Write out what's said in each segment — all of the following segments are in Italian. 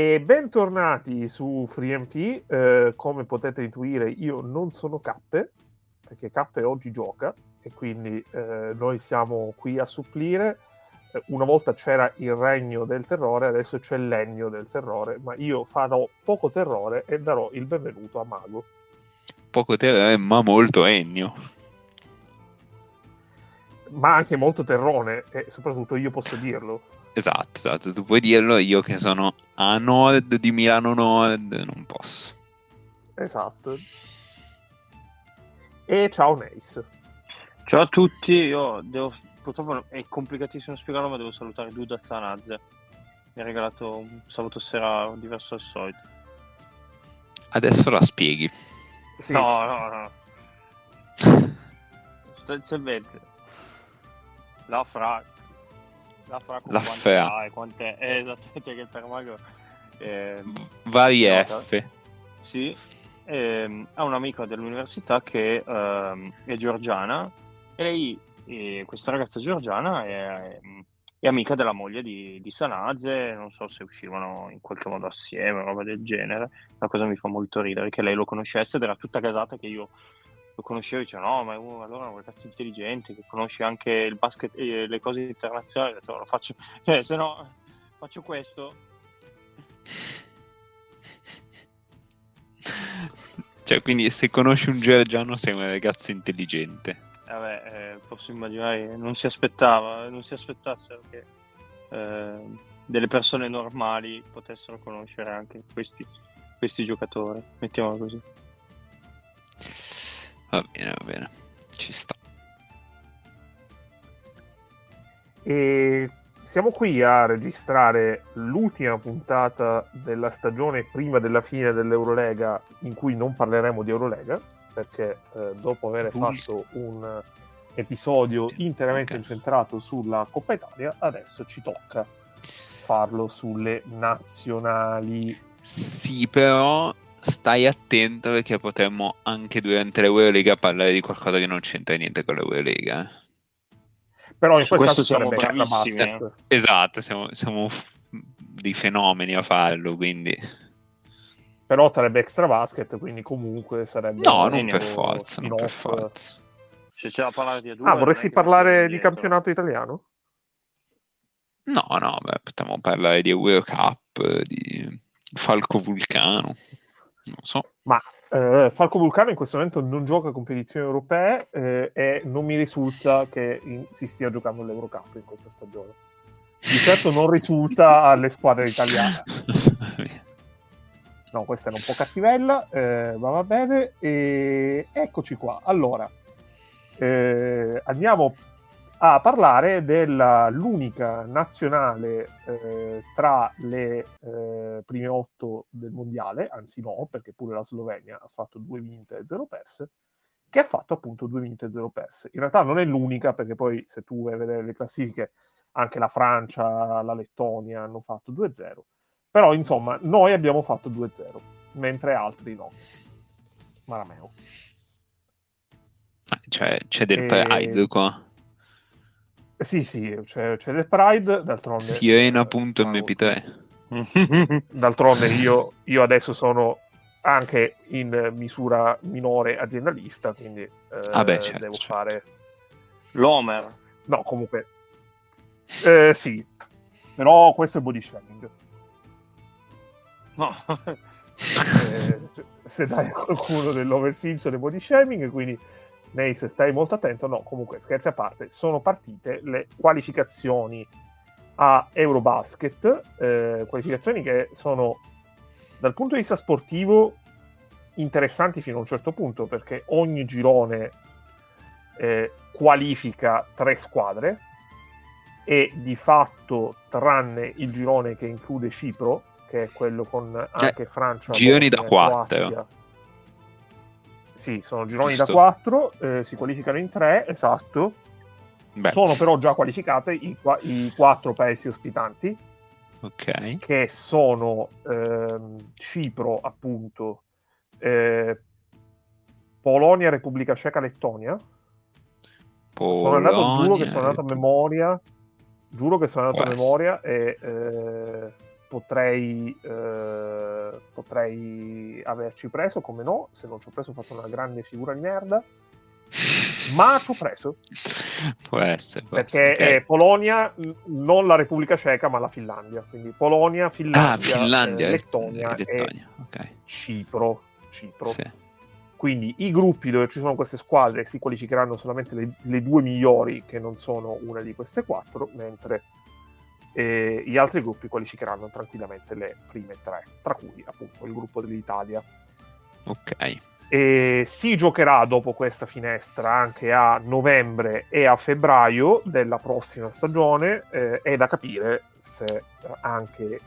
E bentornati su FreeMP, eh, come potete intuire io non sono Cappe, perché Cappe oggi gioca e quindi eh, noi siamo qui a supplire. Eh, una volta c'era il regno del terrore, adesso c'è l'egno del terrore, ma io farò poco terrore e darò il benvenuto a Mago. Poco terrore, ma molto egno. Ma anche molto terrone, e soprattutto io posso dirlo. Esatto, esatto, tu puoi dirlo, io che sono a nord di Milano Nord non posso. Esatto. E ciao Neis. Ciao a tutti, io devo, purtroppo è complicatissimo spiegarlo, ma devo salutare Duda Zanazze. Mi ha regalato un sabato sera diverso dal solito. Adesso la spieghi. Sì. No, no, no. Sostanzialmente, la fra la fra con la fra. E quante... Eh, esattamente che per Mago... Eh, Vari F. Sì, eh, ha un amico dell'università che eh, è georgiana e lei, eh, questa ragazza georgiana, è, è, amica della moglie di, di Sanazze, non so se uscivano in qualche modo assieme roba del genere. La cosa mi fa molto ridere che lei lo conoscesse ed era tutta casata che io lo conoscevo e diceva no ma è uno, allora è un ragazzo intelligente che conosce anche il basket e le cose internazionali. Ho detto lo faccio cioè se no faccio questo. Cioè quindi se conosci un georgiano sei un ragazzo intelligente. Vabbè eh, posso immaginare non si aspettava non si aspettassero che eh, delle persone normali potessero conoscere anche questi, questi giocatori mettiamolo così Va bene, va bene, ci sta. E siamo qui a registrare l'ultima puntata della stagione prima della fine dell'Eurolega in cui non parleremo di Eurolega perché eh, dopo aver fatto un episodio interamente okay. incentrato sulla Coppa Italia adesso ci tocca farlo sulle nazionali. Sì, però stai attento perché potremmo anche durante l'Eurolega parlare di qualcosa che non c'entra niente con l'Eurolega. Eh. Però in quel caso siamo bravissimi. Eh. Esatto, siamo, siamo dei fenomeni a farlo, quindi... Però sarebbe extra basket, quindi comunque sarebbe... No, non per forza, non per forza. Se c'è da parlare di due, Ah, vorresti parlare di campionato italiano? No, no, beh, potremmo parlare di Eurocup, di Falco Vulcano. Non so. Ma eh, Falco Vulcano in questo momento non gioca competizioni europee eh, e non mi risulta che in, si stia giocando l'Eurocup in questa stagione. Di certo non risulta alle squadre italiane. No, questa era un po' cattivella, eh, ma va bene. E eccoci qua. Allora, eh, andiamo a parlare dell'unica nazionale eh, tra le eh, prime otto del mondiale, anzi no, perché pure la Slovenia ha fatto due vinte e zero perse, che ha fatto appunto due vinte e zero perse. In realtà non è l'unica, perché poi se tu vai a vedere le classifiche, anche la Francia, la Lettonia hanno fatto 2-0. Però insomma, noi abbiamo fatto 2-0, mentre altri no. Marameo. Cioè, c'è del e... pride qua. Sì, sì, c'è, c'è del Pride, d'altronde... Siena.mp3 D'altronde io, io, adesso sono anche in misura minore aziendalista, quindi eh, ah beh, certo, devo certo. fare... L'Homer. No, comunque... Eh, sì, però questo è body shaming. No. eh, se, se, dai a qualcuno dell'Over Simpson è body shaming, quindi nei se stai molto attento, no, comunque scherzi a parte, sono partite le qualificazioni a Eurobasket, eh, qualificazioni che sono dal punto di vista sportivo interessanti fino a un certo punto, perché ogni girone eh, qualifica tre squadre e di fatto, tranne il girone che include Cipro, che è quello con anche Francia, gironi da quattro sì, sono gironi Giusto. da 4, eh, si qualificano in 3, esatto. Beh. Sono però già qualificate i, i quattro paesi ospitanti, okay. che sono eh, Cipro, appunto, eh, Polonia, Repubblica Ceca, Lettonia. Polonia, sono andato, giuro che sono andato a memoria, giuro che sono andato a memoria e... Eh, potrei, eh, potrei averci preso, come no, se non ci ho preso ho fatto una grande figura di merda, ma ci ho preso. Può essere. Può perché essere. è Polonia, non la Repubblica Ceca, ma la Finlandia. Quindi Polonia, Finlandia, ah, Finlandia eh, Lettonia, Lettonia. e Okay. Cipro. Cipro. Sì. Quindi i gruppi dove ci sono queste squadre si qualificheranno solamente le, le due migliori, che non sono una di queste quattro, mentre eh, gli altri gruppi qualificheranno tranquillamente le prime tre, tra cui appunto il gruppo dell'Italia. Ok. E si giocherà dopo questa finestra anche a novembre e a febbraio della prossima stagione. Eh, è da capire se anche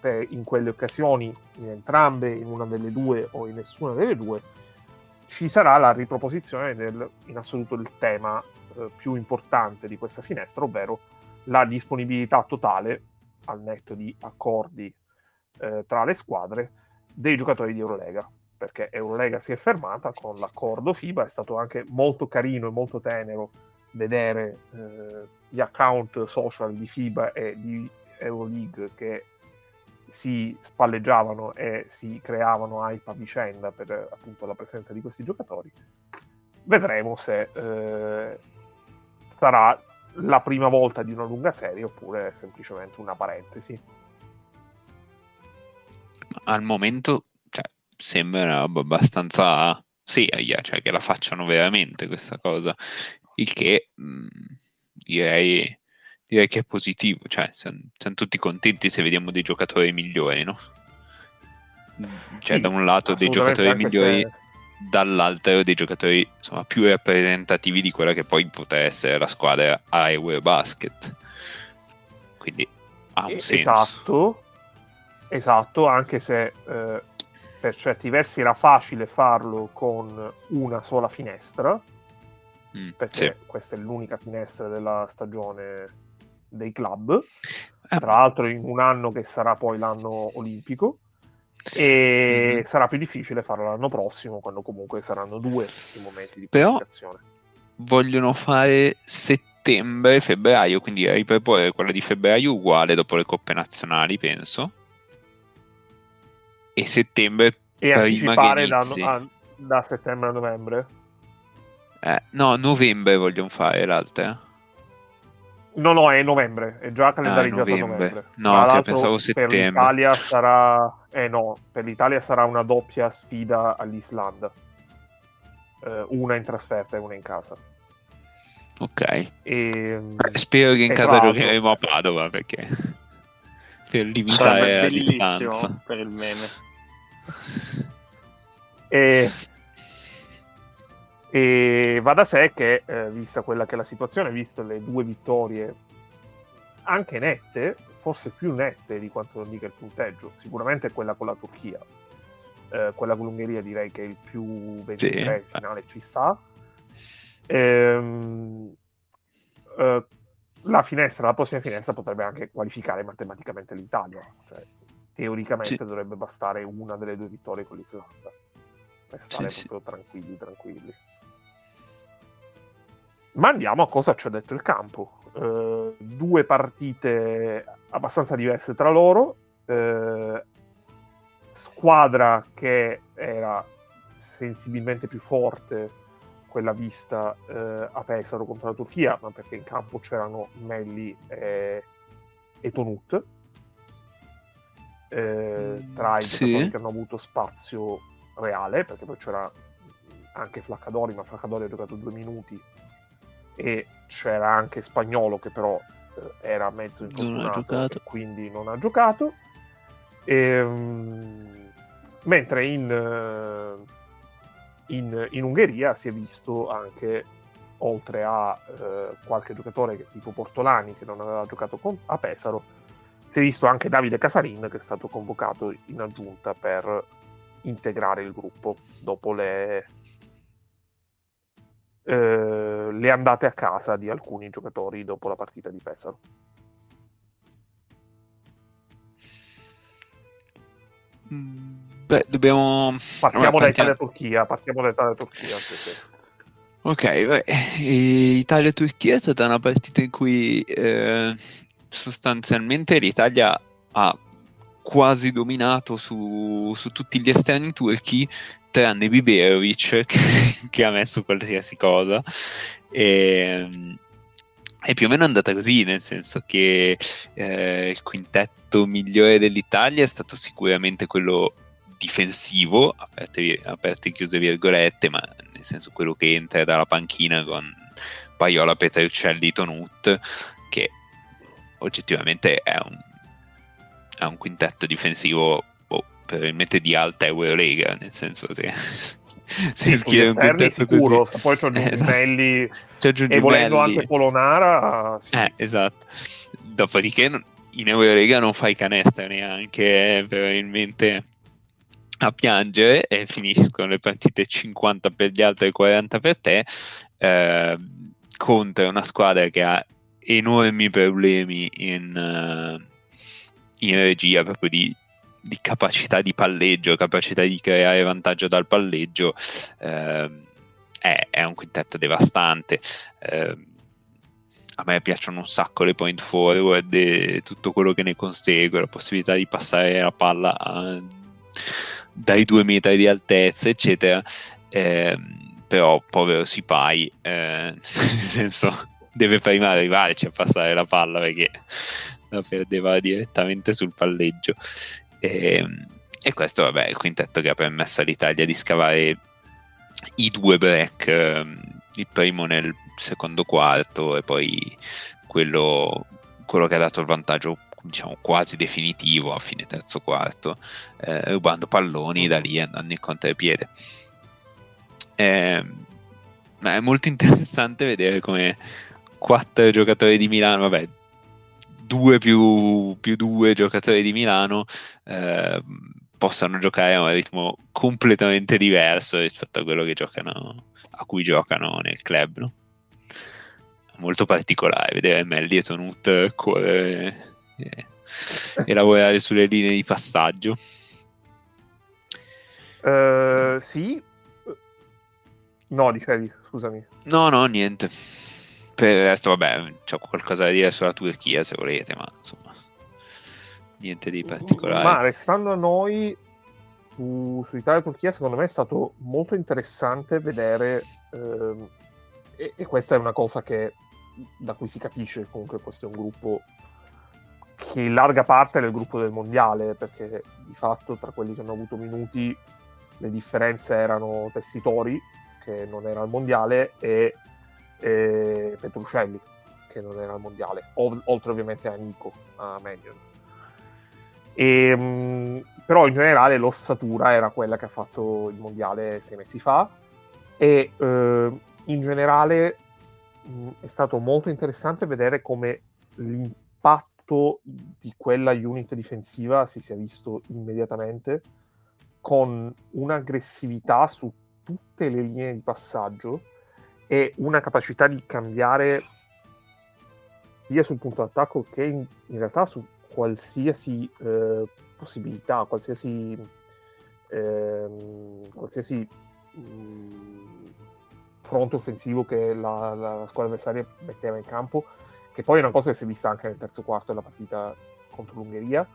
eh, in quelle occasioni, in entrambe, in una delle due o in nessuna delle due, ci sarà la riproposizione del, in assoluto del tema eh, più importante di questa finestra, ovvero la disponibilità totale, al netto di accordi eh, tra le squadre, dei giocatori di Eurolega perché Eurolega si è fermata con l'accordo FIBA, è stato anche molto carino e molto tenero vedere eh, gli account social di FIBA e di Euroleague che si spalleggiavano e si creavano hype a vicenda per appunto la presenza di questi giocatori. Vedremo se eh, sarà la prima volta di una lunga serie oppure semplicemente una parentesi. Al momento cioè, sembra una roba abbastanza seria, cioè che la facciano veramente questa cosa, il che mh, direi, direi che è positivo, cioè siamo, siamo, tutti contenti se vediamo dei giocatori migliori, no? Cioè Sì, da un lato dei giocatori migliori, se- dall'altro dei giocatori insomma, più rappresentativi di quella che poi potrà essere la squadra a Eurobasket. Quindi ha un senso. Esatto, esatto, anche se eh, per certi versi era facile farlo con una sola finestra, Mm, perché sì. questa è l'unica finestra della stagione dei club, Eh, tra l'altro in un anno che sarà poi l'anno olimpico, e Mhm. sarà più difficile farlo l'anno prossimo, quando comunque saranno due i momenti di Però- vogliono fare settembre, febbraio, quindi riproporre quella di febbraio uguale dopo le coppe nazionali, penso. E settembre E prima anticipare che da, a- da settembre a novembre? Eh, no, novembre vogliono fare l'altra. No, no, è novembre, è già calendarizzato a Ah, novembre. novembre. No, Tra che pensavo Per settembre. l'Italia sarà... Eh no, per l'Italia sarà una doppia sfida all'Islanda. Eh, una in trasferta e una in casa. Ok. E, Eh, Spero che in casa giocheremo a Padova perché per limitare Sarebbe la bellissimo distanza. per il meme. E, e va da sé che, eh, vista quella che è la situazione, viste le due vittorie anche nette, forse più nette di quanto non dica il punteggio, sicuramente quella con la Turchia. Eh, quella con l'Ungheria direi che il più 23 Sì. finale ci sta. Ehm, eh, la finestra, la prossima finestra potrebbe anche qualificare matematicamente l'Italia. Cioè, teoricamente Sì. dovrebbe bastare una delle due vittorie con l'Islanda per stare sì. proprio tranquilli, tranquilli. Ma andiamo a cosa ci ha detto il campo. Eh, due partite abbastanza diverse tra loro. eh, squadra che era sensibilmente più forte, quella vista eh, a Pesaro contro la Turchia, ma perché in campo c'erano Melli e, e Tonut. eh, tra i Sì. giocatori che hanno avuto spazio reale, perché poi c'era anche Flaccadori, ma Flaccadori ha giocato due minuti e c'era anche Spagnolo che però eh, era mezzo infortunato e quindi non ha giocato. Ehm, mentre in, eh, in, in Ungheria si è visto anche, oltre a eh, qualche giocatore che- tipo Portolani che non aveva giocato con- a Pesaro, si è visto anche Davide Casarin che è stato convocato in aggiunta per integrare il gruppo dopo le, eh, le andate a casa di alcuni giocatori dopo la partita di Pesaro. Mm, Beh, dobbiamo... Partiamo da partiamo- Italia-Turchia, partiamo da Italia-Turchia, sì, sì. Ok, beh, e Italia-Turchia è stata una partita in cui eh, sostanzialmente l'Italia ha quasi dominato su, su tutti gli esterni turchi, tranne Biberovic che, che ha messo qualsiasi cosa. E, è più o meno andata così, nel senso che eh, il quintetto migliore dell'Italia è stato sicuramente quello difensivo, aperte, aperte e chiuse virgolette, ma nel senso quello che entra dalla panchina con Paiola, Petruccelli, Tonut, che oggettivamente è un, è un quintetto difensivo oh, probabilmente di alta Eurolega, nel senso che si schiera un quintetto sicuro, così. poi c'è Giungelli esatto. e volendo anche Polonara. Sì. Eh, esatto. Dopodiché in Eurolega non fai canestro neanche, eh, probabilmente a piangere e finiscono le partite 50 per gli altri e 40 per te eh, contro una squadra che ha enormi problemi in, uh, in regia proprio di, di, capacità di palleggio, capacità di creare vantaggio dal palleggio. Eh, è, è, un quintetto devastante. Eh, a me piacciono un sacco le point forward e tutto quello che ne consegue, la possibilità di passare la palla a, dai due metri di altezza, eccetera. Eh, però povero Sipai, eh, nel senso deve prima arrivarci a passare la palla perché la perdeva direttamente sul palleggio. E, e questo vabbè, è il quintetto che ha permesso all'Italia di scavare i due break, ehm, il primo nel secondo quarto e poi quello, quello che ha dato il vantaggio diciamo quasi definitivo a fine terzo quarto, eh, rubando palloni da lì andando in contropiede. Eh, è molto interessante vedere come quattro giocatori di Milano, vabbè, due più, più due giocatori di Milano eh, possano giocare a un ritmo completamente diverso rispetto a quello che giocano, a cui giocano nel club. No? Molto particolare vedere Melli e Tonut correre e, e lavorare sulle linee di passaggio. Uh, sì, no, dicevi, scusami. No, no, niente per il resto, vabbè, c'ho qualcosa da dire sulla Turchia se volete, ma insomma, niente di particolare. Ma restando a noi, su, su Italia e Turchia, secondo me è stato molto interessante vedere, ehm, e, e, questa è una cosa che, da cui si capisce comunque questo è un gruppo che in larga parte è il gruppo del mondiale, perché di fatto tra quelli che hanno avuto minuti le differenze erano Tessitori, che non era al mondiale, e e Petrucelli, che non era al mondiale, oltre ovviamente a Nico, a Manion. E, mh, però in generale l'ossatura era quella che ha fatto il mondiale sei mesi fa e eh, in generale mh, è stato molto interessante vedere come l'impatto di quella unit difensiva si sia visto immediatamente con un'aggressività su tutte le linee di passaggio e una capacità di cambiare sia sul punto d'attacco che in, in realtà su qualsiasi eh, possibilità, qualsiasi, eh, qualsiasi mh, mm, fronte offensivo che la, la, la, squadra avversaria metteva in campo, che poi è una cosa che si è vista anche nel terzo quarto della partita contro l'Ungheria.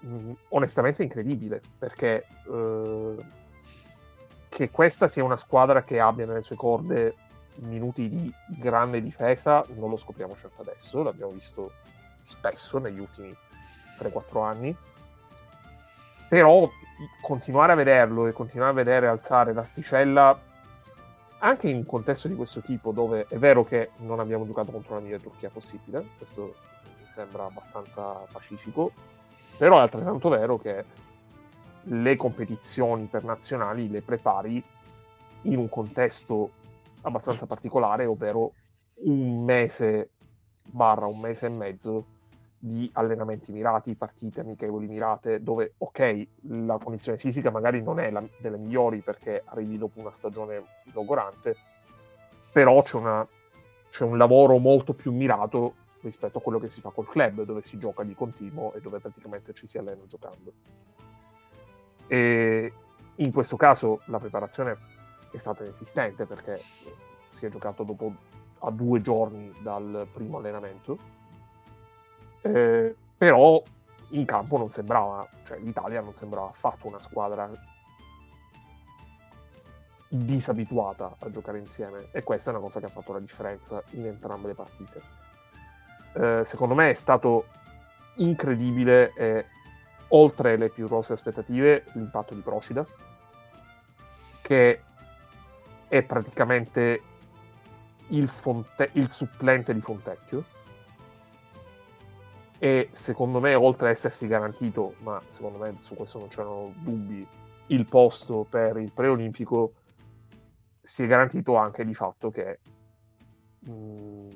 Mh, mm, onestamente incredibile perché eh, che questa sia una squadra che abbia nelle sue corde minuti di grande difesa non lo scopriamo certo adesso, l'abbiamo visto spesso negli ultimi 3-4 anni. Però continuare a vederlo e continuare a vedere alzare l'asticella anche in un contesto di questo tipo, dove è vero che non abbiamo giocato contro la migliore Turchia possibile, questo mi sembra abbastanza pacifico, però è altrettanto vero che le competizioni internazionali le prepari in un contesto abbastanza particolare, ovvero un mese barra un mese e mezzo di allenamenti mirati, partite amichevoli mirate, dove ok, la condizione fisica magari non è la, delle migliori perché arrivi dopo una stagione logorante, però c'è, una, c'è un lavoro molto più mirato rispetto a quello che si fa col club, dove si gioca di continuo e dove praticamente ci si allena giocando. E in questo caso la preparazione è stata inesistente perché si è giocato dopo a due giorni dal primo allenamento. Eh, però in campo non sembrava, cioè l'Italia non sembrava affatto una squadra disabituata a giocare insieme e questa è una cosa che ha fatto la differenza in entrambe le partite. Eh, secondo me è stato incredibile e oltre le più rose aspettative l'impatto di Procida che è praticamente il, Fonte- il supplente di Fontecchio. E secondo me oltre ad essersi garantito ma secondo me su questo non c'erano dubbi il posto per il preolimpico si è garantito anche di fatto che mh,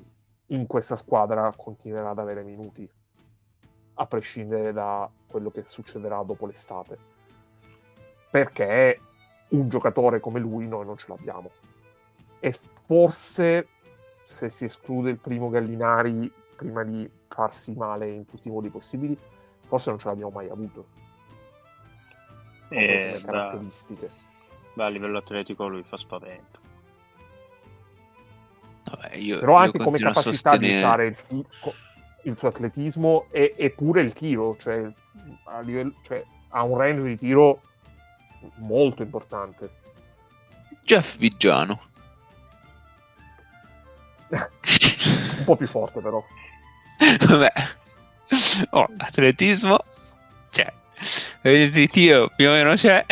in questa squadra continuerà ad avere minuti, a prescindere da quello che succederà dopo l'estate. Perché un giocatore come lui noi non ce l'abbiamo. E forse, se si esclude il primo Gallinari prima di farsi male in tutti i modi possibili, forse non ce l'abbiamo mai avuto. Eh, caratteristiche. Beh, a livello atletico lui fa spavento. Vabbè, io, Però anche io come capacità sostenere... di usare il, il, suo atletismo e, e, pure il tiro, cioè, a livello, cioè, ha un range di tiro molto importante. Jeff Vigiano. un po' più forte però. Vabbè. Oh, atletismo, cioè, range di tiro più o meno c'è.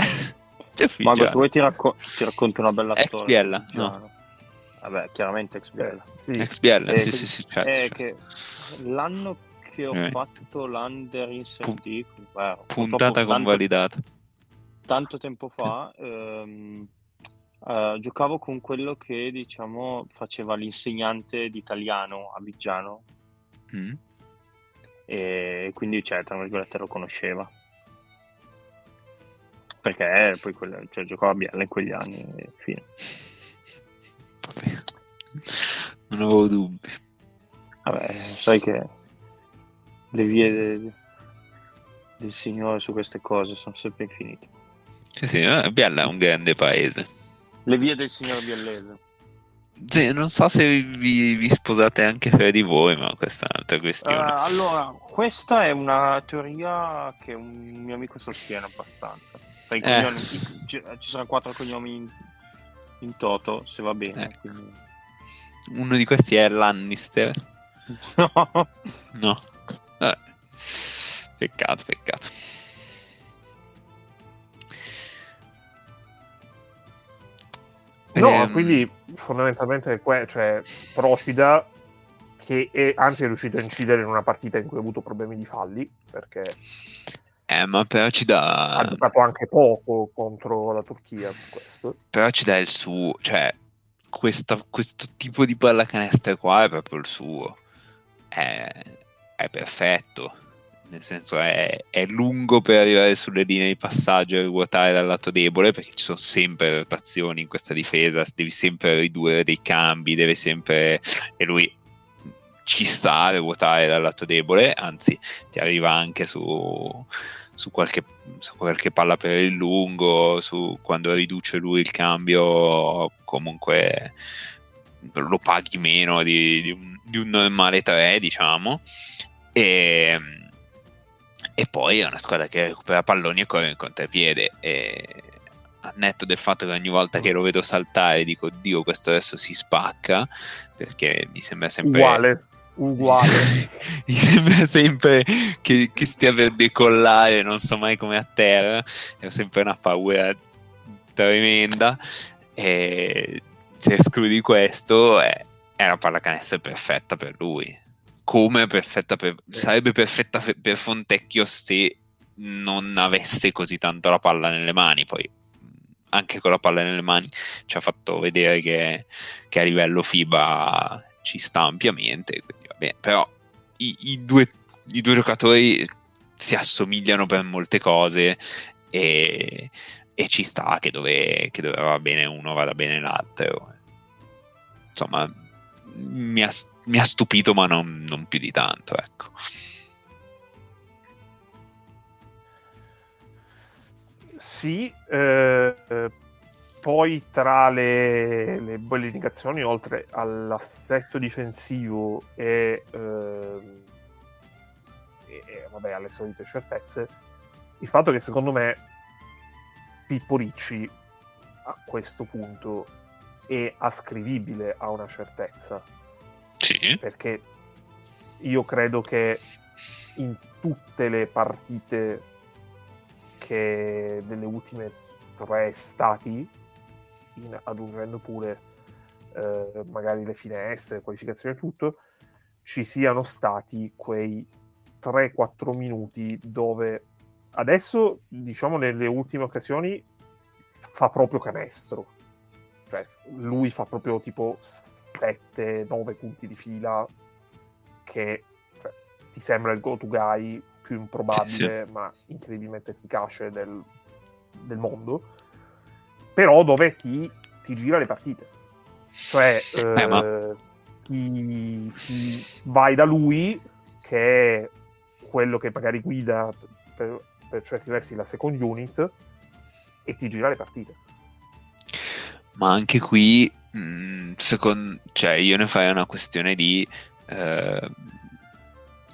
Mago, se vuoi ti, racco- ti, racconto una bella ex storia. XBL, no. Vabbè, chiaramente XBL. Sì. XBL, eh, sì, sì, sì, certo, è certo. che l'anno che ho eh. fatto l'Under in P- puntata convalidata. Tanto tempo fa ehm, uh, giocavo con quello che diciamo faceva l'insegnante di italiano a Viggiano mm. e quindi cioè, tra virgolette lo conosceva perché poi quella, cioè, giocava a Biella in quegli anni e fine. Non avevo dubbi. Vabbè, sai che le vie del, del Signore su queste cose sono sempre infinite. Sì, sì, eh, Biella è un grande paese. Le vie del Signore Biellese. Sì, non so se vi, vi, sposate anche fra di voi, ma questa è un'altra questione. Uh, allora, questa è una teoria che un mio amico sostiene abbastanza. Eh. Cognomi, ci, ci saranno quattro cognomi in, toto, se va bene. Quindi... Uno di questi è Lannister. No. No. Vabbè. Peccato, peccato. No, ehm... quindi fondamentalmente cioè, Procida che è, anzi è riuscito a incidere in una partita in cui ha avuto problemi di falli perché eh, ma però ci dà... Ha giocato anche poco contro la Turchia questo. Però ci dà il suo, cioè questa, questo tipo di pallacanestro qua è proprio il suo. È, è perfetto. Nel senso è, è, lungo per arrivare sulle linee di passaggio e ruotare dal lato debole perché ci sono sempre rotazioni in questa difesa, devi sempre ridurre dei cambi, deve sempre... e lui ci sta a ruotare dal lato debole, anzi ti arriva anche su, su qualche, su qualche palla per il lungo, su quando riduce lui il cambio, comunque lo paghi meno di, di, un, di un, normale 3, diciamo. E, e, poi è una squadra che recupera palloni e corre in contropiede. E a netto del fatto che ogni volta che lo vedo saltare dico, Dio, questo adesso si spacca, perché mi sembra sempre... Uguale uguale. Mi sembra sempre che, che, stia per decollare, non so mai come a terra, è sempre una paura tremenda. E se escludi questo, è, è una pallacanestro perfetta per lui. Come perfetta per, sarebbe perfetta per, per Fontecchio se non avesse così tanto la palla nelle mani. Poi anche con la palla nelle mani ci ha fatto vedere che, che a livello FIBA ci sta ampiamente. Quindi bene, però i, i, due, i due giocatori si assomigliano per molte cose e, e ci sta che dove, che dove, va bene uno vada bene l'altro. Insomma, mi ha, mi ha stupito, ma non, non, più di tanto. Ecco. Sì, eh, poi tra le, le belle indicazioni, oltre all'assetto difensivo e, eh, e, e vabbè, alle solite certezze, il fatto che secondo me Pippo Ricci a questo punto è ascrivibile a una certezza. Sì. Perché io credo che in tutte le partite che delle ultime tre stati, in, aggiungendo pure eh, magari le finestre, qualificazione e tutto, ci siano stati quei 3-4 minuti dove adesso, diciamo, nelle ultime occasioni fa proprio canestro. Cioè, lui fa proprio tipo 7-9 punti di fila che cioè, ti sembra il go-to guy più improbabile, sì, sì. ma incredibilmente efficace del, del, mondo. Però dove ti, ti gira le partite. Cioè, eh, ma... Eh, ti, ti vai da lui, che è quello che magari guida per, per certi versi la second unit, e ti gira le partite. Ma anche qui, mh, mm, secondo, cioè, io ne farei una questione di eh,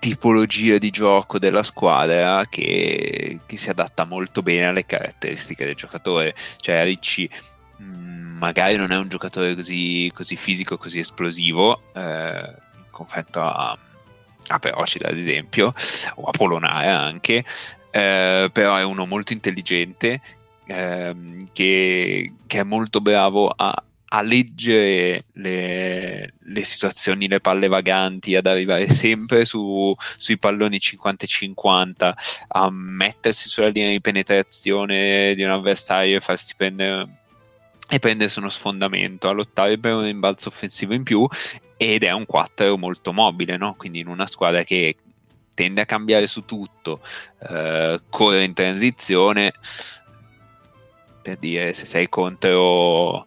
tipologia di gioco della squadra che, che, si adatta molto bene alle caratteristiche del giocatore. Cioè, Ricci mm, magari non è un giocatore così, così fisico, così esplosivo, eh, confronto a, a Perocida, ad esempio, o a Polonare anche, eh, però è uno molto intelligente ehm, che, che, è molto bravo a, a leggere le, le, situazioni, le palle vaganti, ad arrivare sempre su, sui palloni 50-50, a mettersi sulla linea di penetrazione di un avversario e farsi prendere e prendersi uno sfondamento, a lottare per un rimbalzo offensivo in più ed è un 4 molto mobile, no? quindi in una squadra che tende a cambiare su tutto, eh, corre in transizione, per dire se sei contro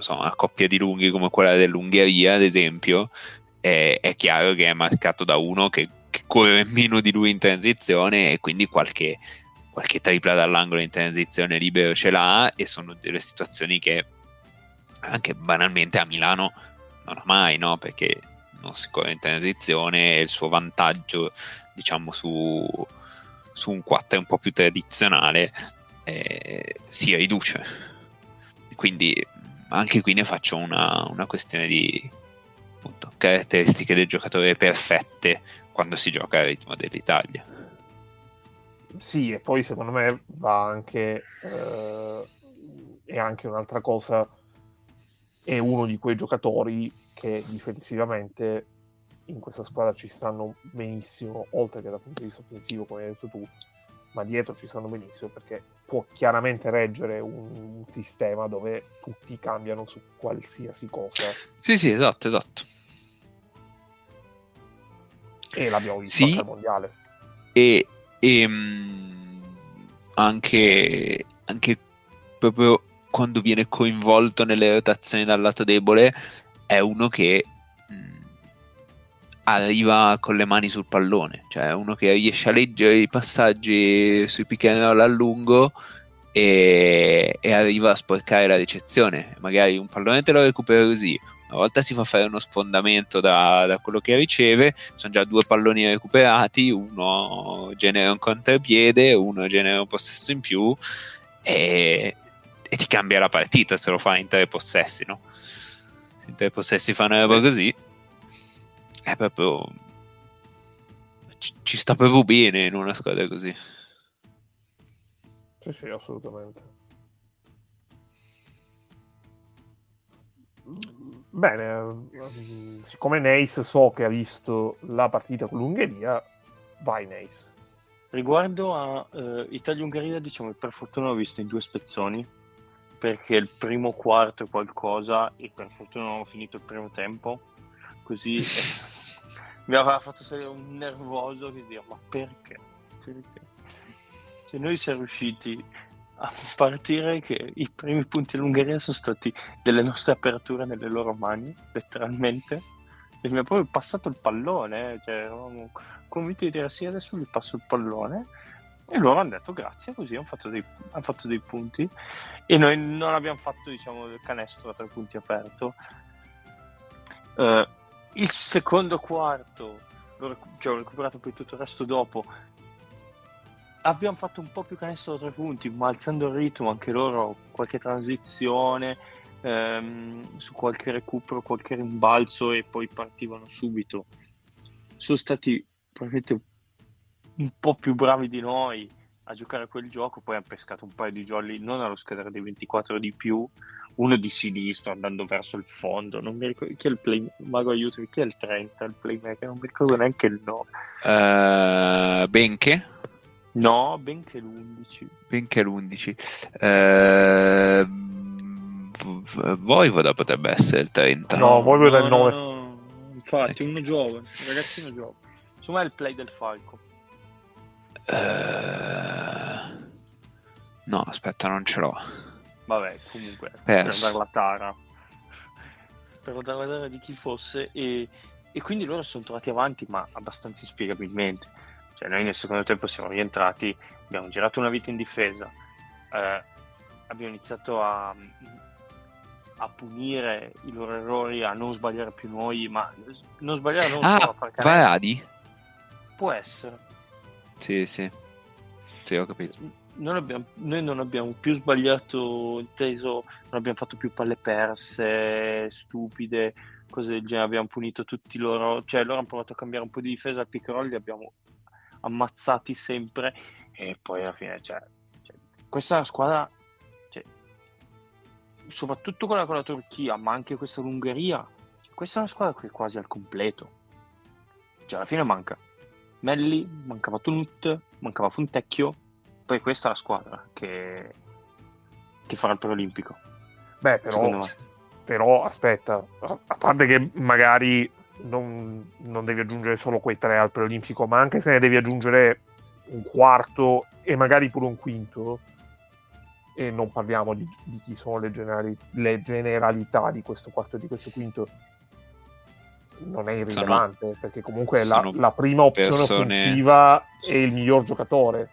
so, una coppia di lunghi come quella dell'Ungheria, ad esempio, è, è chiaro che è marcato da uno che, che, corre meno di lui in transizione e quindi qualche, qualche tripla dall'angolo in transizione libero ce l'ha e sono delle situazioni che anche banalmente a Milano non ha mai, no? Perché non si corre in transizione e il suo vantaggio, diciamo, su, su un 4 un po' più tradizionale eh, si riduce. Quindi anche qui ne faccio una, una questione di appunto, caratteristiche del giocatore perfette quando si gioca al ritmo dell'Italia. Sì, e poi secondo me va anche, eh, è anche un'altra cosa, è uno di quei giocatori che difensivamente in questa squadra ci stanno benissimo, oltre che dal punto di vista offensivo, come hai detto tu, ma dietro ci stanno benissimo perché può chiaramente reggere un, sistema dove tutti cambiano su qualsiasi cosa. Sì, sì, esatto, esatto. E l'abbiamo visto sì, anche al mondiale. E, e um, anche, anche proprio quando viene coinvolto nelle rotazioni dal lato debole è uno che arriva con le mani sul pallone, cioè uno che riesce a leggere i passaggi sui pick and roll a lungo e, e, arriva a sporcare la ricezione. Magari un pallone te lo recupera così, una volta si fa fare uno sfondamento da, da quello che riceve, sono già due palloni recuperati, uno genera un contropiede, uno genera un possesso in più e, e ti cambia la partita se lo fa in tre possessi, no? Se in tre possessi fa una roba così è proprio ci, ci sta proprio bene in una squadra così. Sì, sì, assolutamente. Bene, siccome Neis so che ha visto la partita con l'Ungheria, vai Neis. Riguardo a uh, Italia-Ungheria, diciamo che per fortuna l'ho visto in due spezzoni, perché il primo quarto è qualcosa e per fortuna non ho finito il primo tempo, così mi aveva fatto salire un nervoso che dire ma perché? perché? Cioè, noi siamo riusciti a partire che i primi punti dell'Ungheria sono stati delle nostre aperture nelle loro mani, letteralmente. E mi ha proprio passato il pallone, eh. cioè eravamo convinti di dire sì, adesso gli passo il pallone. E loro hanno detto grazie, così hanno fatto dei, hanno fatto dei punti. E noi non abbiamo fatto, diciamo, il canestro a tre punti aperto. Uh, il secondo quarto l'ho, cioè, ho recuperato poi tutto il resto dopo. Abbiamo fatto un po' più canestro da tre punti, ma alzando il ritmo anche loro, qualche transizione, ehm, su qualche recupero, qualche rimbalzo e poi partivano subito. Sono stati probabilmente un po' più bravi di noi a giocare a quel gioco, poi hanno pescato un paio di jolly non allo scadere dei 24 di più, uno di sinistro andando verso il fondo, non mi ricordo chi è il play, mago aiuto, chi è il 30, il playmaker, non mi ricordo neanche il nome. Uh, Benche? No, Benche l'11. Benche l'11. Uh, Voivoda potrebbe essere il 30. No, Voivoda è il 9. No, no, infatti, uno giovane, un ragazzino giovane. Insomma è il play del Falco. Uh, no, aspetta, non ce l'ho. Vabbè, comunque, Perso. per dare la tara. Per dare la tara di chi fosse. E, e quindi loro sono trovati avanti, ma abbastanza inspiegabilmente. Cioè, noi nel secondo tempo siamo rientrati, abbiamo girato una vita in difesa, eh, abbiamo iniziato a, a punire i loro errori, a non sbagliare più noi, ma non sbagliare non solo Ah, a far. Varadi? Può essere. Sì, sì. Sì, ho capito. Non abbiamo- noi non abbiamo più sbagliato, inteso, non abbiamo fatto più palle perse, stupide, cose del genere, abbiamo punito tutti loro, cioè loro hanno provato a cambiare un po' di difesa al pick roll, li abbiamo ammazzati sempre e poi alla fine, cioè, cioè, questa è una squadra, cioè, soprattutto quella con la Turchia, ma anche questa l'Ungheria, questa è una squadra che è quasi al completo, cioè alla fine manca Melli, mancava Tunut, mancava Fontecchio, poi questa è la squadra che, che farà il preolimpico. Beh, però, però aspetta, a parte che magari non, non devi aggiungere solo quei tre al preolimpico, ma anche se ne devi aggiungere un quarto e magari pure un quinto, e non parliamo di, di chi sono le, generali- le generalità di questo quarto e di questo quinto, non è irrilevante, perché comunque la, sono la prima opzione persone- offensiva è il miglior giocatore.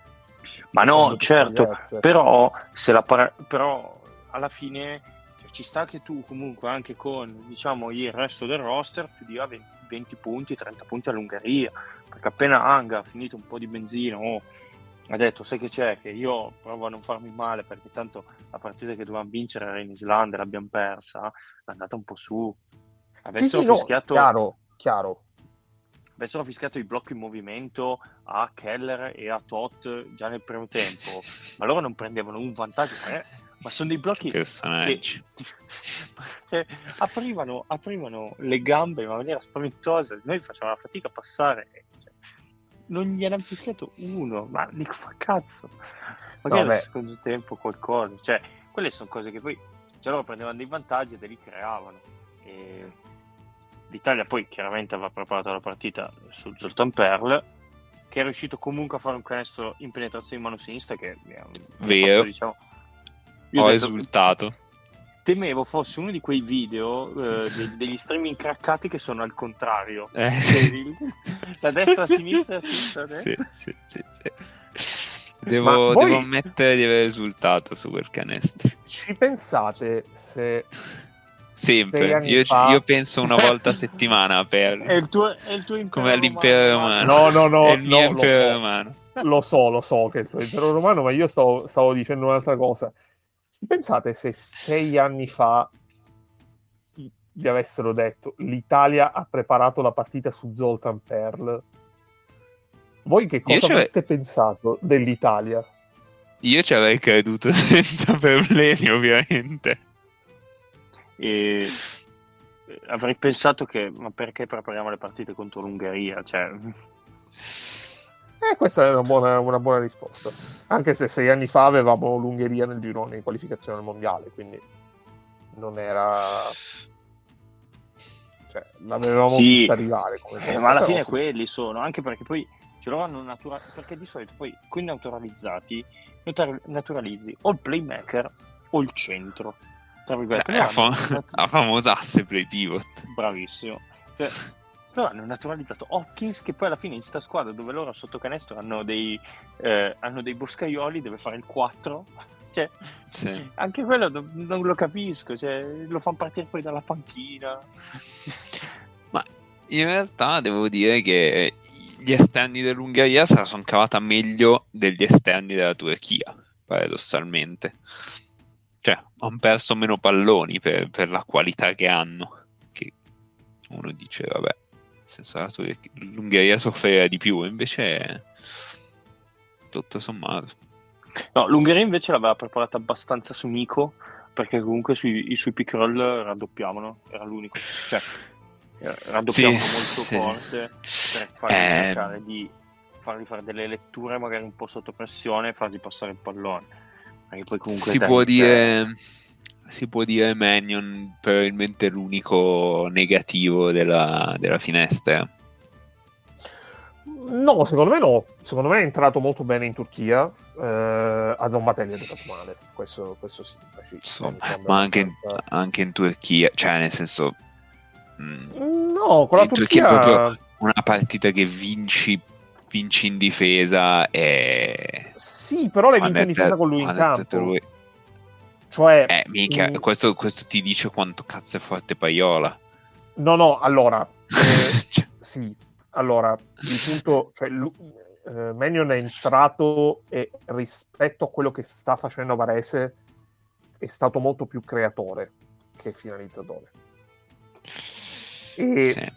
Ma no, certo, diverse. però, se la para- però alla fine cioè, ci sta che tu comunque anche con diciamo il resto del roster tu dia 20, 20 punti, 30 punti all'Ungheria, perché appena Anga ha finito un po' di benzina o ha detto sai che c'è che io provo a non farmi male perché tanto la partita che dovevamo vincere era in Islanda l'abbiamo persa, è andata un po' su. Sì, Avessero sì, no, fischiato chiaro, chiaro. Avessero fischiato i blocchi in movimento a Keller e a Tot già nel primo tempo, ma loro non prendevano un vantaggio, ma, è- ma sono dei blocchi che cioè, aprivano, aprivano le gambe in maniera spaventosa, noi facevamo la fatica a passare, cioè, non gliene hanno fischiato uno, ma dico, ma cazzo, magari Vabbè. nel secondo tempo qualcosa, cioè, quelle sono cose che poi, cioè, loro prendevano dei vantaggi e te li creavano. E L'Italia poi chiaramente aveva preparato la partita sul Zoltan Perl, che è riuscito comunque a fare un canestro in penetrazione in mano sinistra che mi ha- Vero. fatto, diciamo, Ho detto- esultato. temevo fosse uno di quei video eh, de- degli streaming craccati che sono al contrario. Eh, Cioè, la destra, la sinistra, la sinistra, la sì, destra. sì, sì, sì. Ma Devo, voi- devo ammettere di aver esultato su quel canestro. Ci pensate se Sempre. Io, io penso una volta a settimana per... È il tuo, è il tuo impero Come l'impero romano, romano. No, no, no, è il mio no, lo so. romano. lo so, lo so che è il tuo impero romano, ma io stavo, stavo dicendo un'altra cosa. Pensate se sei anni fa vi avessero detto l'Italia ha preparato la partita su Zoltan Perl. Voi che cosa avreste pensato dell'Italia? Io ci avrei creduto senza problemi, ovviamente. E eh, avrei pensato che, ma perché prepariamo le partite contro l'Ungheria? Cioè, Eh, questa è una buona, una buona risposta. Anche se sei anni fa avevamo l'Ungheria nel girone di qualificazione al mondiale, quindi non era. Cioè, l'avevamo Sì, vista arrivare. Eh, ma alla fine quelli sono, anche perché poi ce loro hanno natura- perché di solito poi con naturalizzati natura- naturalizzi o il playmaker o il centro. Tra virgolette, Eh, la, fa- hanno nat- la famosa asse play pivot. bravissimo. Cioè, loro hanno naturalizzato Hopkins che poi alla fine in sta squadra dove loro sotto canestro hanno dei, eh, hanno dei boscaioli, deve fare il 4. Cioè, Sì. anche quello non, non lo capisco, cioè, lo fanno partire poi dalla panchina. Ma in realtà devo dire che gli esterni dell'Ungheria se la sono cavata meglio degli esterni della Turchia, paradossalmente. Cioè, hanno perso meno palloni per, per, la qualità che hanno. Che uno dice, vabbè, nel senso l'Ungheria soffriva di più, invece tutto sommato. No, l'Ungheria invece l'aveva preparata abbastanza su Nico, perché comunque sui, sui pick roll raddoppiavano, era l'unico. Cioè, raddoppiavano sì, molto sì. forte per fargli eh... cercare di fargli fare delle letture magari un po' sotto pressione e fargli passare il pallone. Perché poi comunque si può dire si può dire Manion probabilmente l'unico negativo della, della finestra. No, secondo me no. Secondo me è entrato molto bene in Turchia. Eh, a Don Batelli è giocato male. Questo, questo sì. Insomma, ma anche in, anche in, Turchia, cioè nel senso. Mm, no, con la Turchia... Turchia... è proprio una partita che vinci, vinci in difesa e. Sì, però l'hai vinta in difesa con lui in campo. Lui. Cioè, eh, mica, mm... questo, questo, ti dice quanto cazzo è forte Paiola. No, no, allora. Eh, cioè. sì, allora, il punto, cioè, uh, Manion è entrato e rispetto a quello che sta facendo Varese è stato molto più creatore che finalizzatore. E sì.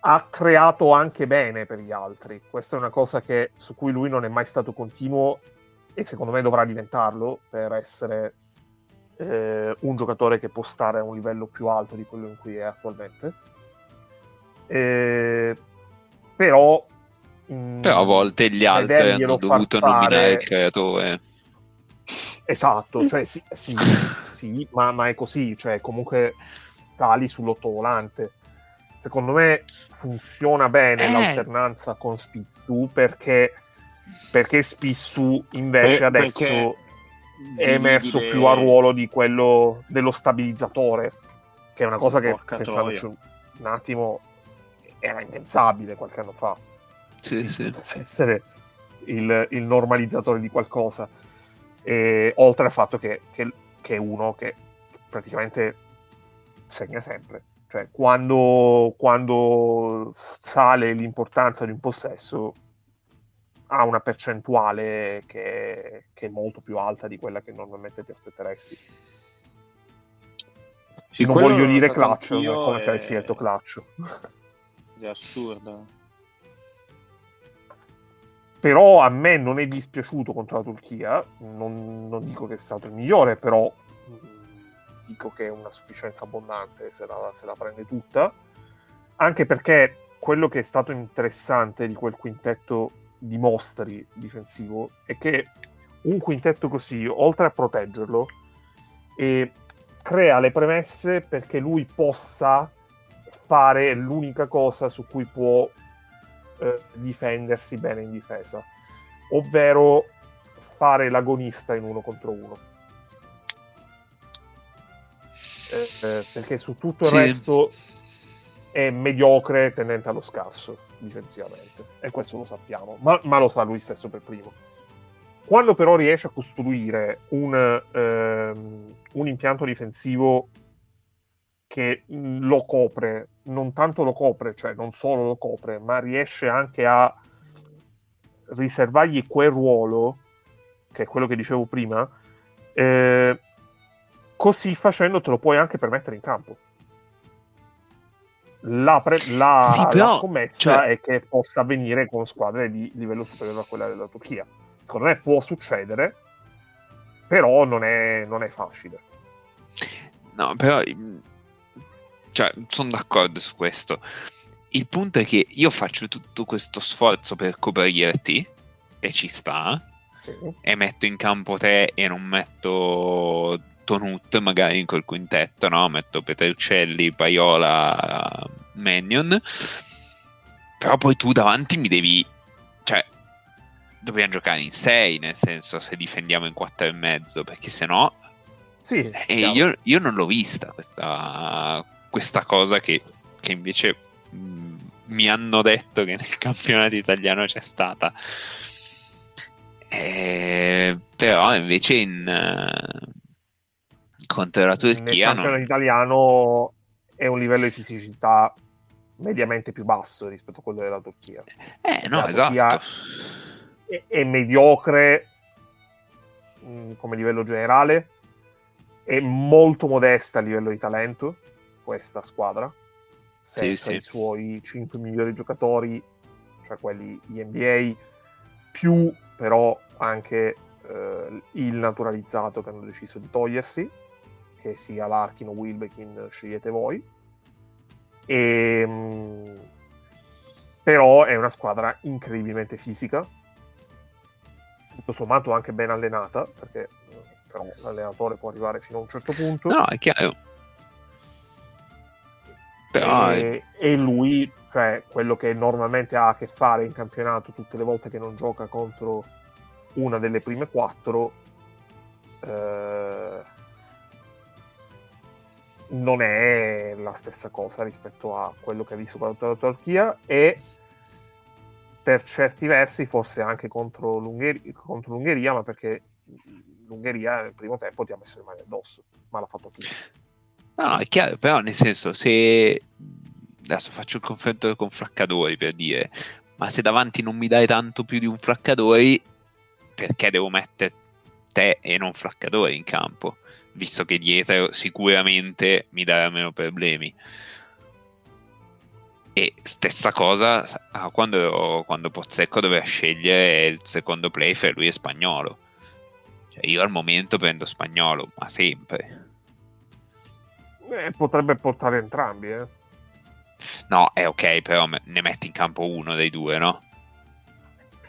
ha creato anche bene per gli altri. Questa è una cosa che, su cui lui non è mai stato continuo e secondo me dovrà diventarlo per essere eh, un giocatore che può stare a un livello più alto di quello in cui è attualmente. Eh, però mm, però a volte gli altri hanno dovuto nominare il creatore esatto cioè sì, sì, sì ma, ma, è così cioè comunque tali sull'ottovolante secondo me funziona bene eh. l'alternanza con Spissu perché perché Spissu invece per, adesso è emerso dire... più a ruolo di quello dello stabilizzatore che è una cosa che pensandoci un attimo era impensabile qualche anno fa. Sì, sì. essere il, il, normalizzatore di qualcosa. E, oltre al fatto che, che, che, è uno che praticamente segna sempre. Cioè, quando, quando sale l'importanza di un possesso, ha una percentuale che, che, è molto più alta di quella che normalmente ti aspetteresti. Sì, non voglio dire clutch, come è... se avessi detto clutch è assurda. Però a me non è dispiaciuto contro la Turchia, non, non dico che è stato il migliore, però mm, dico che è una sufficienza abbondante se la, se la prende tutta, anche perché quello che è stato interessante di quel quintetto di mostri difensivo è che un quintetto così, oltre a proteggerlo, eh, crea le premesse perché lui possa fare l'unica cosa su cui può eh, difendersi bene in difesa, ovvero fare l'agonista in uno contro uno. Eh, eh, perché su tutto il sì. resto è mediocre tendente allo scarso difensivamente e questo lo sappiamo, ma, ma, lo sa lui stesso per primo. Quando però riesce a costruire un, ehm, un impianto difensivo che lo copre, non tanto lo copre, cioè non solo lo copre, ma riesce anche a riservargli quel ruolo, che è quello che dicevo prima, eh, così facendo te lo puoi anche permettere in campo. La, pre- la, sì, però, la scommessa cioè... è che possa avvenire con squadre di livello superiore a quella della Turchia. Secondo me può succedere, però non è, non è facile. No, però cioè, sono d'accordo su questo. Il punto è che io faccio tutto questo sforzo per coprirti, e ci sta, sì. e metto in campo te e non metto Tonut magari in quel quintetto, no? Metto Petruccelli, Paiola, Mannion. Però poi tu davanti mi devi... Cioè, dobbiamo giocare in 6, nel senso, se difendiamo in 4 e mezzo, perché se no... Sì, e io, io, non l'ho vista questa, questa cosa che, che invece mh, mm, mi hanno detto che nel campionato italiano c'è stata. Eh, però invece in contro la Turchia nel campionato non... italiano è un livello di fisicità mediamente più basso rispetto a quello della Turchia. Eh, no, la esatto. È, è mediocre mh, mm, come livello generale, è molto modesta a livello di talento questa squadra, senza sì, sì. i suoi 5 migliori giocatori, cioè quelli NBA, più però anche eh, il naturalizzato che hanno deciso di togliersi, che sia Larkin o Wilbekin, scegliete voi. E, ehm, mh, però è una squadra incredibilmente fisica, tutto sommato anche ben allenata, perché eh, però l'allenatore può arrivare fino a un certo punto. No, è chiaro. Però... E, e lui, cioè quello che normalmente ha a che fare in campionato tutte le volte che non gioca contro una delle prime quattro, eh, non è la stessa cosa rispetto a quello che ha visto contro la Turchia e per certi versi forse anche contro l'Ungheria, contro l'Ungheria ma perché l'Ungheria nel primo tempo ti ha messo le mani addosso, ma l'ha fatto tutto. No, è chiaro, però nel senso, se adesso faccio il confronto con Fraccadori per dire, ma se davanti non mi dai tanto più di un Fraccadori, perché devo mettere te e non Fraccadori in campo? Visto che dietro sicuramente mi darà meno problemi. E stessa cosa ah, quando, quando Pozzecco doveva scegliere il secondo play per lui è spagnolo. Cioè io al momento prendo spagnolo, ma sempre. Eh, potrebbe portare entrambi, eh. No, è ok, però ne metti in campo uno dei due, no?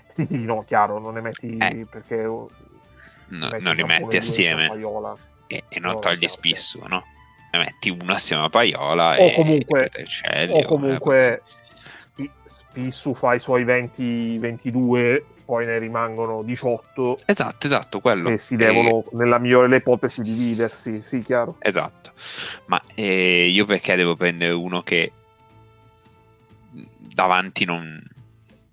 Sì, sì, no, chiaro, non ne metti eh. perché... No, metti non li metti assieme e, e, non no, togli Spissu, no? Ne metti uno assieme a Paiola o e, comunque, e o comunque eh, Spissu fa i suoi 20-22 poi ne rimangono 18 esatto esatto quello. Che si devono e... nella migliore delle ipotesi dividersi sì chiaro. Esatto. Ma eh, io perché devo prendere uno che davanti non,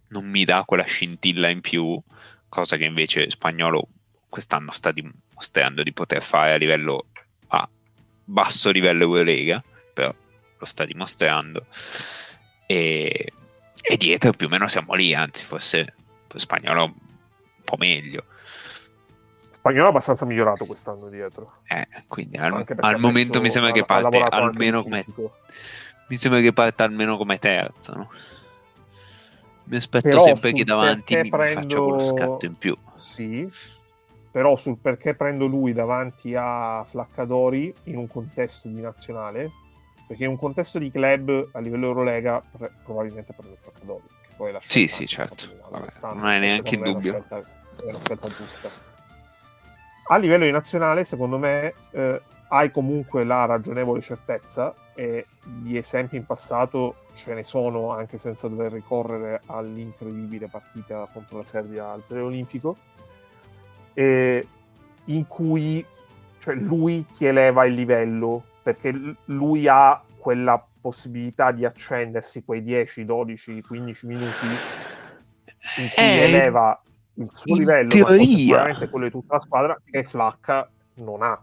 non mi dà quella scintilla in più, cosa che invece Spagnolo quest'anno sta dimostrando di poter fare a livello a basso livello Eurolega, però lo sta dimostrando. E, e dietro più o meno siamo lì, anzi forse Spagnolo un po' meglio. Spagnolo è abbastanza migliorato quest'anno dietro. Eh, quindi al, al momento mi sembra che parte almeno come mi sembra che parta almeno come terzo, no? Mi aspetto però sempre che davanti mi prendo... faccia quello scatto in più. Sì, però sul perché prendo lui davanti a Flaccadori in un contesto di nazionale, perché in un contesto di club a livello Eurolega pre- probabilmente prendo Flaccadori. Che poi la sì, sì, certo. Vabbè, non è neanche in dubbio. È una, scelta, è una scelta giusta. A livello di nazionale, secondo me, eh, hai comunque la ragionevole certezza e di esempi in passato ce ne sono anche senza dover ricorrere all'incredibile partita contro la Serbia al preolimpico in cui cioè, lui ti eleva il livello perché lui ha quella possibilità di accendersi quei 10, 12, 15 minuti in cui eh, eleva il suo livello teoria. ma quello di tutta la squadra che Flacca non ha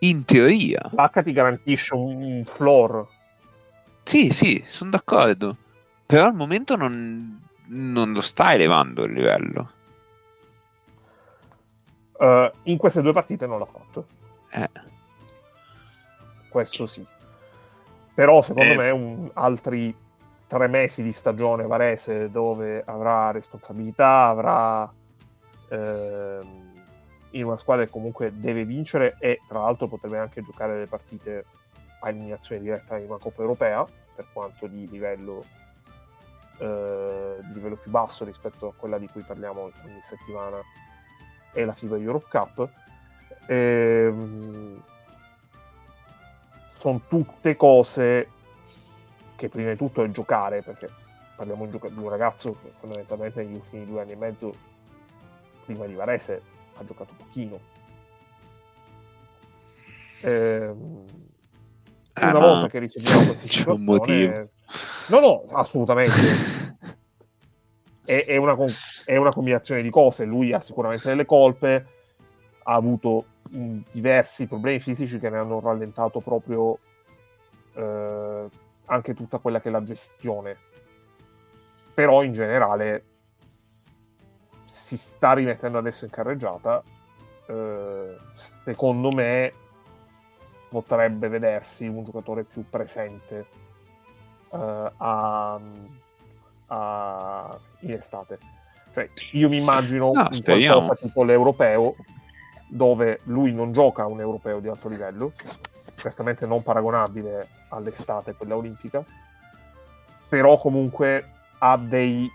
in teoria. L'H ti garantisce un floor. Sì, sì, sono d'accordo. Però al momento non, non lo sta elevando il livello. Uh, in queste due partite non l'ha fatto. Eh. Questo sì. Però secondo eh. me un, altri tre mesi di stagione Varese dove avrà responsabilità, avrà... Ehm, in una squadra che comunque deve vincere e tra l'altro potrebbe anche giocare delle partite a eliminazione diretta in una Coppa Europea, per quanto di livello, eh, di livello più basso rispetto a quella di cui parliamo ogni settimana, è la FIBA Europe Cup. Ehm, sono tutte cose che prima di tutto è giocare, perché parliamo di un ragazzo che fondamentalmente negli ultimi due anni e mezzo, prima di Varese, ha giocato pochino. Eh, una ah, volta che risolviamo questa situazione... No, no, assolutamente. è, è, una, è, una, combinazione di cose. Lui ha sicuramente delle colpe, ha avuto mh, diversi problemi fisici che ne hanno rallentato proprio eh, anche tutta quella che è la gestione. Però in generale si sta rimettendo adesso in carreggiata. Eh, secondo me potrebbe vedersi un giocatore più presente eh, a, a, in estate. Cioè, io mi immagino No, un qualcosa tipo l'europeo, dove lui non gioca un europeo di alto livello, certamente non paragonabile all'estate, quella olimpica, però comunque ha dei,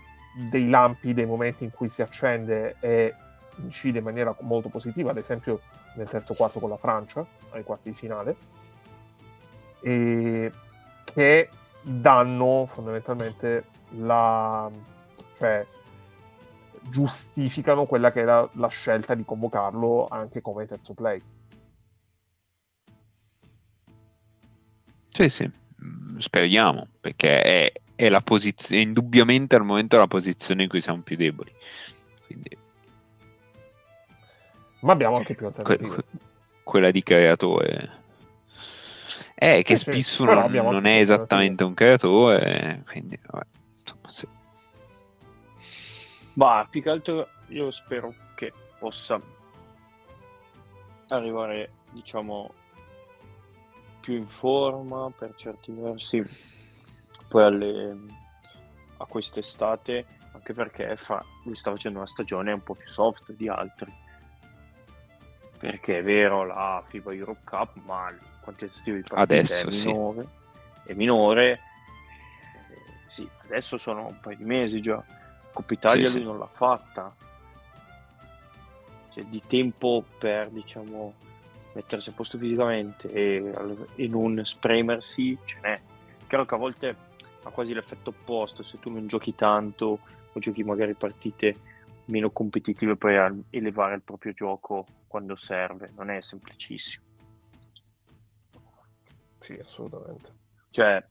dei lampi, dei momenti in cui si accende e incide in maniera molto positiva, ad esempio nel terzo quarto con la Francia, ai quarti di finale, e che danno fondamentalmente la... cioè giustificano quella che era la scelta di convocarlo anche come terzo play. Sì, sì, mm, speriamo, perché è, è la posizione, indubbiamente al momento è la posizione in cui siamo più deboli. Quindi, Ma abbiamo anche più que- alternative. que- quella di creatore. È che Sì, sì, spesso però non, non è esattamente un creatore, quindi vabbè, sì. Ma più che altro io spero che possa arrivare, diciamo, più in forma per certi versi poi alle, a quest'estate, anche perché fa, lui sta facendo una stagione un po' più soft di altri. Perché è vero la FIBA Europe Cup, ma il quantitativo di partite Adesso è sì. minore. È minore. Eh, sì, adesso sono un paio di mesi già. Coppa Italia Sì, lui sì. non l'ha fatta. Cioè, di tempo per, diciamo, mettersi a posto fisicamente e, e non spremersi ce n'è. Chiaro che a volte ha quasi l'effetto opposto, se tu non giochi tanto o giochi magari partite meno competitive poi a elevare il proprio gioco quando serve, non è semplicissimo. Sì, assolutamente. Cioè,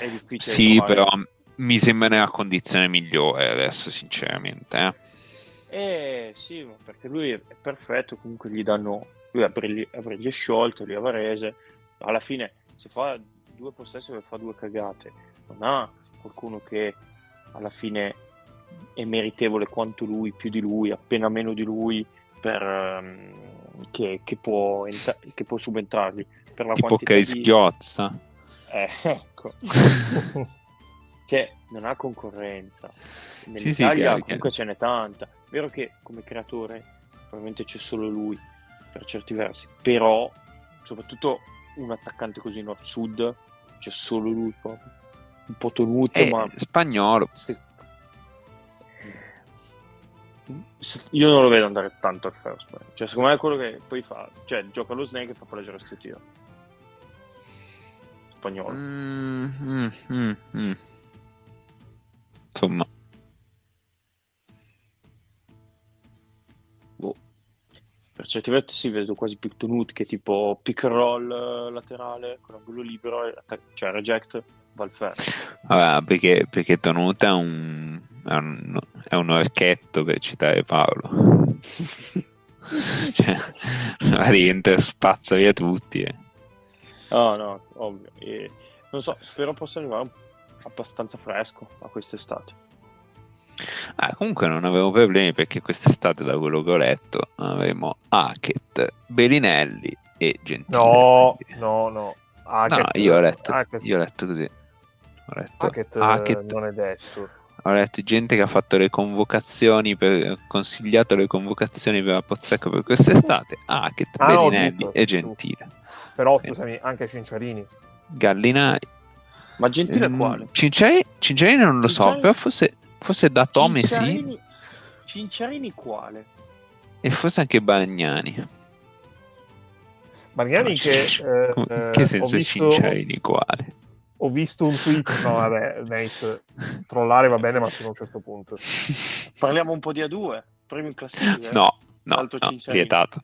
è difficile. Sì, trovare- però mi sembra nella condizione migliore adesso, sinceramente. eh. Eh sì, ma perché lui è perfetto, comunque gli danno, lui Briglie sciolto, lui a Varese, alla fine se fa due possessi fa due cagate, non ha qualcuno che alla fine è meritevole quanto lui, più di lui, appena meno di lui, per, ehm, che, che può entra- che può subentrargli. Per la Tipo Chris di... Ghiozza. Eh, ecco. Cioè, non ha concorrenza. Sì, sì, Nell'Italia chiaro, comunque ce n'è tanta. Vero che come creatore probabilmente c'è solo lui per certi versi, però soprattutto un attaccante così nord-sud c'è solo lui proprio. Un po' tenuto, Eh, ma spagnolo. se- io non lo vedo andare tanto al first play. Cioè, secondo me è quello che poi fa, cioè gioca lo snake e fa poi leggere sto tiro. Spagnolo. Mm, mm, mm, mm. Insomma, Boh. Per certi versi vedo quasi più Tunut che tipo pick and roll eh, laterale con angolo libero, cioè reject, va al ferro. vabbè, perché, perché Tonuta è un, è un, è un orchetto per citare Paolo. cioè, rientra, spazza via tutti. eh. No, no, ovvio. E, non so, spero possa arrivare un- abbastanza fresco a quest'estate. Ah, comunque non avevo problemi perché quest'estate, da quello che ho letto, avremo Hackett, Bellinelli e Gentile. No, no, no. Hackett, no, io ho letto, Hackett- io ho letto così. Ho letto Hackett, eh, Hackett, non è detto. ho letto gente che ha fatto le convocazioni, per, consigliato le convocazioni per la Pozzecco per quest'estate. Hackett, Ah, no, Bellinelli giusto, e. Gentile. Però Quindi- scusami, anche Cinciarini. Gallinari. Ma Gentile Ehm, quale? Cinciarini, Cinciarini non lo so, Cinciarini- però forse, forse da Tome sì, Cinciarini, Cinciarini quale? e forse anche Bagnani. Ma che, eh, in eh, che senso visto, Cinciarini quale? ho visto un tweet, no vabbè, Nace, trollare va bene ma fino a un certo punto. Parliamo un po' di A2, primo in classifica. No, no, Alto no, Cinciarini. vietato.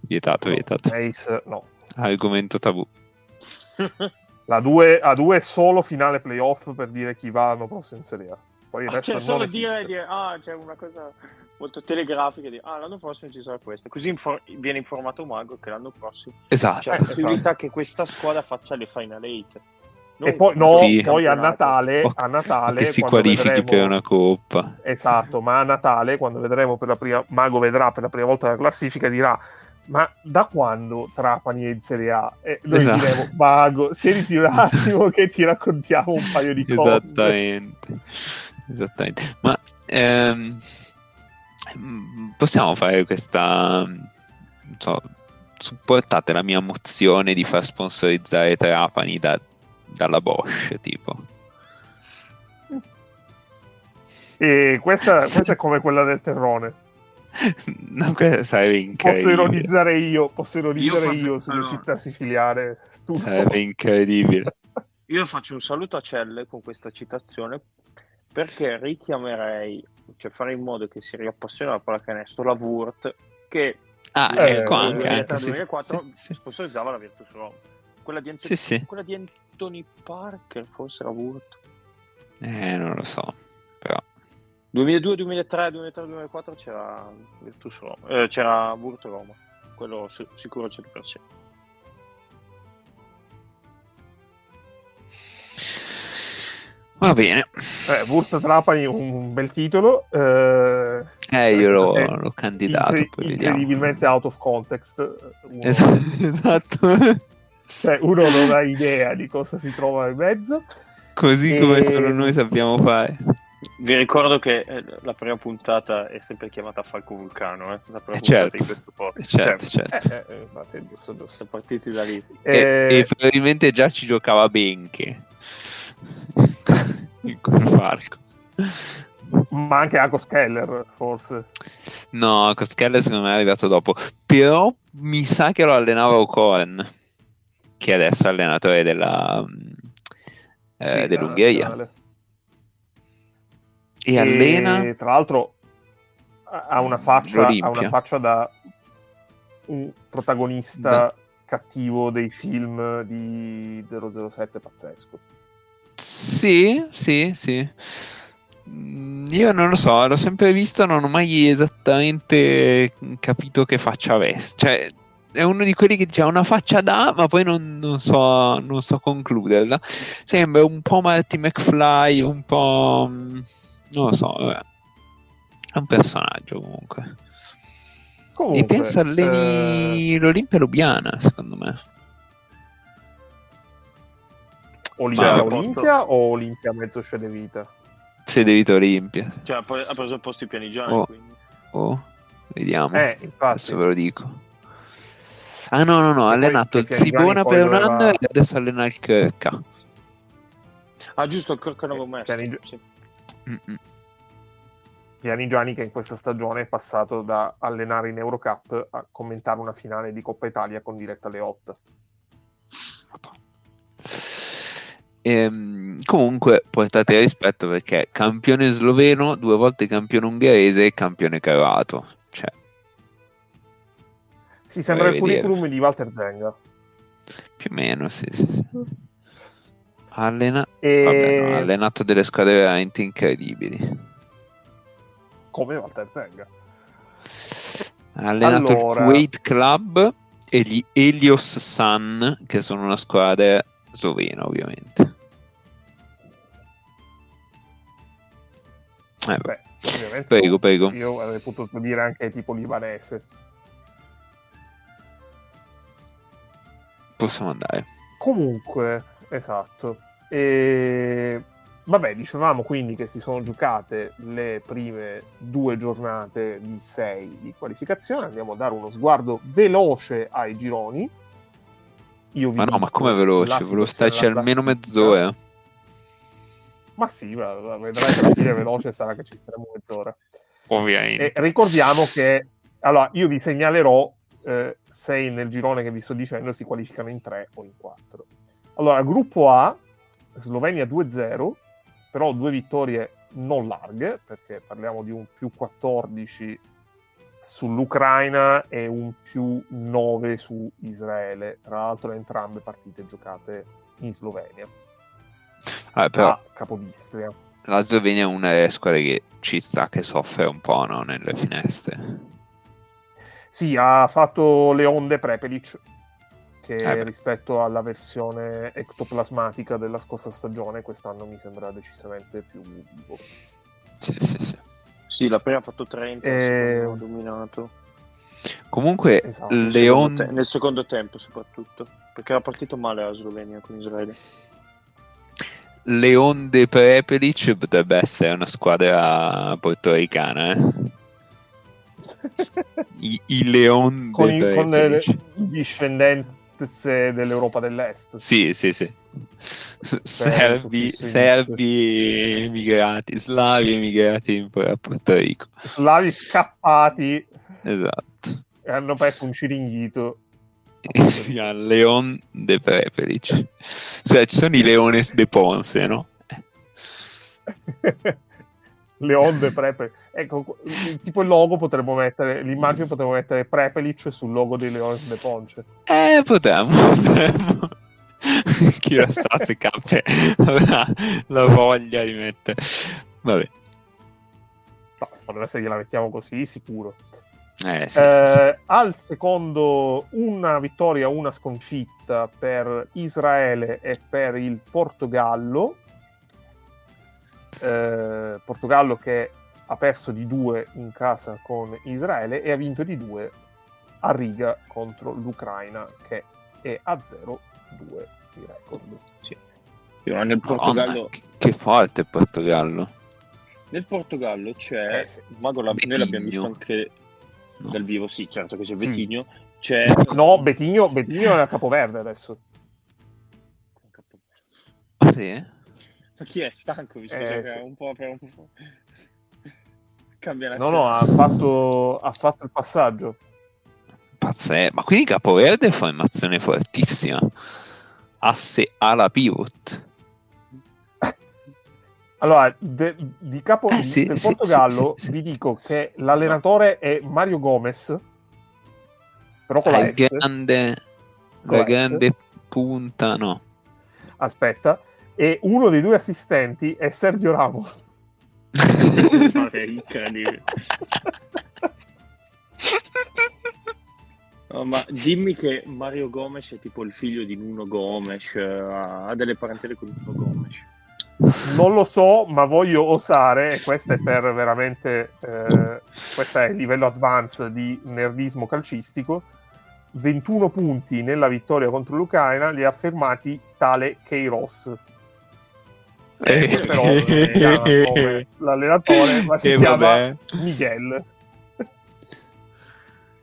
Vietato, vietato. Nace, no. Argomento tabù. La 2 a 2 è solo finale playoff per dire chi va l'anno prossimo in Serie A. Poi il Ah, resto cioè, solo dire, dire, ah, c'è una cosa molto telegrafica di, ah, l'anno prossimo ci sarà questa. Così infor- viene informato Mago che l'anno prossimo Esatto. c'è la possibilità che questa squadra faccia le Final 8. e poi, no, Sì. poi a. Natale, a Natale che si qualifichi vedremo- per una coppa. Esatto, ma a Natale, quando vedremo per la prima, Mago vedrà per la prima volta la classifica, dirà: Ma da quando Trapani è in Serie A? E noi Esatto. diremo: Mago, siediti un attimo che ti raccontiamo un paio di cose. Esattamente. Esattamente. Ma ehm, possiamo fare questa. Non so, supportate la mia mozione di far sponsorizzare Trapani da- dalla Bosch, tipo. E questa, questa è come quella del terrone. No, questo sarebbe incredibile. Posso ironizzare io, posso ironizzare Io io, sulle allora. città siciliane. Tu no. Sarebbe incredibile. Io faccio un saluto a Celle con questa citazione perché richiamerei, cioè fare in modo che si riappassioni alla pallacanestro la Wurt che Ah, Eh, ecco nel anche. sì, 2003-2004 sì, sì. sponsorizzava la Virtus Roma. Quella di, Ant- Sì, sì. quella di Anthony Parker, forse la Wurt. Eh, non lo so. Però. 2002, 2003, 2003, 2004 c'era Virtus Roma, eh, c'era Wurt Roma, quello si- sicuro al 100%. Va bene. Eh, Wurst Trapani, un bel titolo. Eh, Eh, io l'ho, eh, l'ho candidato. incre- poi incredibilmente out of context. Uno, Es- esatto. cioè, uno non ha idea di cosa si trova in mezzo. Così E- come solo noi sappiamo fare. Vi ricordo che eh, la prima puntata è sempre chiamata Falco Vulcano, eh? la prima Eh, puntata certo. di questo podcast. Certo, Cioè, certo. Eh, eh, infatti, giusto. siamo partiti da lì. E, Eh, e probabilmente già ci giocava Benche. Con Falco. ma anche Agos Keller, forse. No, Koskelle secondo me è arrivato dopo. Però mi sa che lo allenava Ocon, che adesso è allenatore della, mm, eh, Sì, dell'Ungheria. nazionale. E allena... Tra l'altro ha una faccia, ha una faccia da un protagonista cattivo dei film di 007 pazzesco. Sì, sì, sì. Mm, Io non lo so, l'ho sempre visto, non ho mai esattamente capito che faccia avesse. Cioè, è uno di quelli che ha una faccia da, ma poi non, non so, non so concluderla. Sembra un po' Marty McFly, un po'... non lo so, vabbè. È un personaggio comunque. Comunque, e penso alleni l'Olimpia Lubiana, secondo me. eh, Olimpia, Ma- Olimpia o Olimpia mezzo vita? Se devi Olimpia. Cioè, poi ha preso il posto di Pianigiani, Oh. quindi. Oh, vediamo. Eh, infatti. Adesso ve lo dico. Ah no, no, no, ha allenato il Pianigiani poi per un anno e adesso allena il Kirka. Ah, giusto, il Corca Nuovo Eh, Mestre. Pianigi- Sì. Mm-mm. Pianigiani che in questa stagione è passato da allenare in Eurocup a commentare una finale di Coppa Italia con diretta alle 8. Ehm, comunque portate rispetto perché campione sloveno, due volte campione ungherese e campione croato. Cioè, Si sembra il curriculum di Walter Zenga. più o meno, sì, sì, sì. Allena- E... vabbè, no, ha allenato delle squadre veramente incredibili. Come Walter Zenga. Ha allenato Allora- il Kuwait Club e gli Helios Sun, che sono una squadra slovena, ovviamente. Eh, beh, prego, prego. io avrei potuto dire anche tipo libanese. Possiamo andare. Comunque, esatto. E... Vabbè, dicevamo quindi che si sono giocate le prime due giornate di sei di qualificazione. Andiamo a dare uno sguardo veloce ai gironi. Io vi Ma no, ma come veloce? la Volevo starci almeno mezz'ora. Ma sì, ma- vedrai che alla fine veloce sarà che ci staremo mezz'ora. Ovviamente. E ricordiamo che allora io vi segnalerò eh, se nel girone che vi sto dicendo si qualificano in 3 o in 4. Allora, gruppo A, Slovenia 2-0, però due vittorie non larghe, perché parliamo di un più 14 sull'Ucraina e un più 9 su Israele, tra l'altro entrambe partite giocate in Slovenia, Ah, però a Capodistria. la Slovenia è una delle squadre che ci sta, che soffre un po' no, nelle finestre. Sì, ha fatto le onde Prepelic, che Eh rispetto alla versione ectoplasmatica della scorsa stagione quest'anno mi sembra decisamente più vivo. Sì, sì, sì. Sì, la prima ha fatto 30, Eh, il secondo ha dominato. Comunque, Esatto. Nel Leon... secondo, te- nel secondo tempo soprattutto, perché era partito male la Slovenia con Israele. Leon de Prepelic potrebbe essere una squadra portoricana, eh? I, i Leon con, de i, con le Prepelic. Discendenze dell'Europa dell'Est. Sì, sì, sì. Serbi, suffisso serbi emigrati, slavi emigrati in a Porto Rico. Slavi scappati Esatto. e hanno perso un ciringhito. Leon de Prepelic. Cioè, ci sono i Leones de Ponce, no? Le onde Prepe. Ecco, tipo il logo potremmo mettere, l'immagine potremmo mettere Prepelic sul logo dei Leones de Ponce. Eh, potremmo, potremmo. Chi lo sa se avrà la voglia di mettere. Vabbè. No, secondo me se gliela mettiamo così, sicuro. Eh, sì, sì, sì. Eh, al secondo, una vittoria, una sconfitta per Israele e per il Portogallo. Eh, Portogallo che ha perso di due in casa con Israele e ha vinto di due a riga contro l'Ucraina che è a 0-2 di record. Sì, ma nel Portogallo, che, che forte il Portogallo. nel Portogallo c'è, Eh, sì. Mago, la- noi l'abbiamo visto anche No. dal vivo, sì, certo che c'è Sì. Betigno, c'è... No, Betigno, Betigno è a Capoverde adesso. Ah, sì? Ma chi è stanco? Mi scusa, Eh, sì. è un po' per un po'. Cambia No, no, ha fatto, ha fatto il passaggio. Pazzesco. Ma quindi Capoverde è formazione fortissima. Asse ala pivot. Allora, de- di capo Eh, sì, del sì, Portogallo sì, sì, sì. vi dico che l'allenatore è Mario Gomez, però con la S. grande, Con la la S. grande punta, no. Aspetta, e uno dei due assistenti è Sergio Ramos. Vabbè, incredibile. No, ma dimmi che Mario Gomes è tipo il figlio di Nuno Gomes, eh, ha delle parentele con Nuno Gomes. Non lo so, ma voglio osare, e questo è per veramente, eh, questo è il livello advanced di nerdismo calcistico, 21 punti nella vittoria contro l'Ucraina li ha fermati tale Keiros. Eh, però si chiama come l'allenatore, ma si Eh, chiama vabbè. Miguel.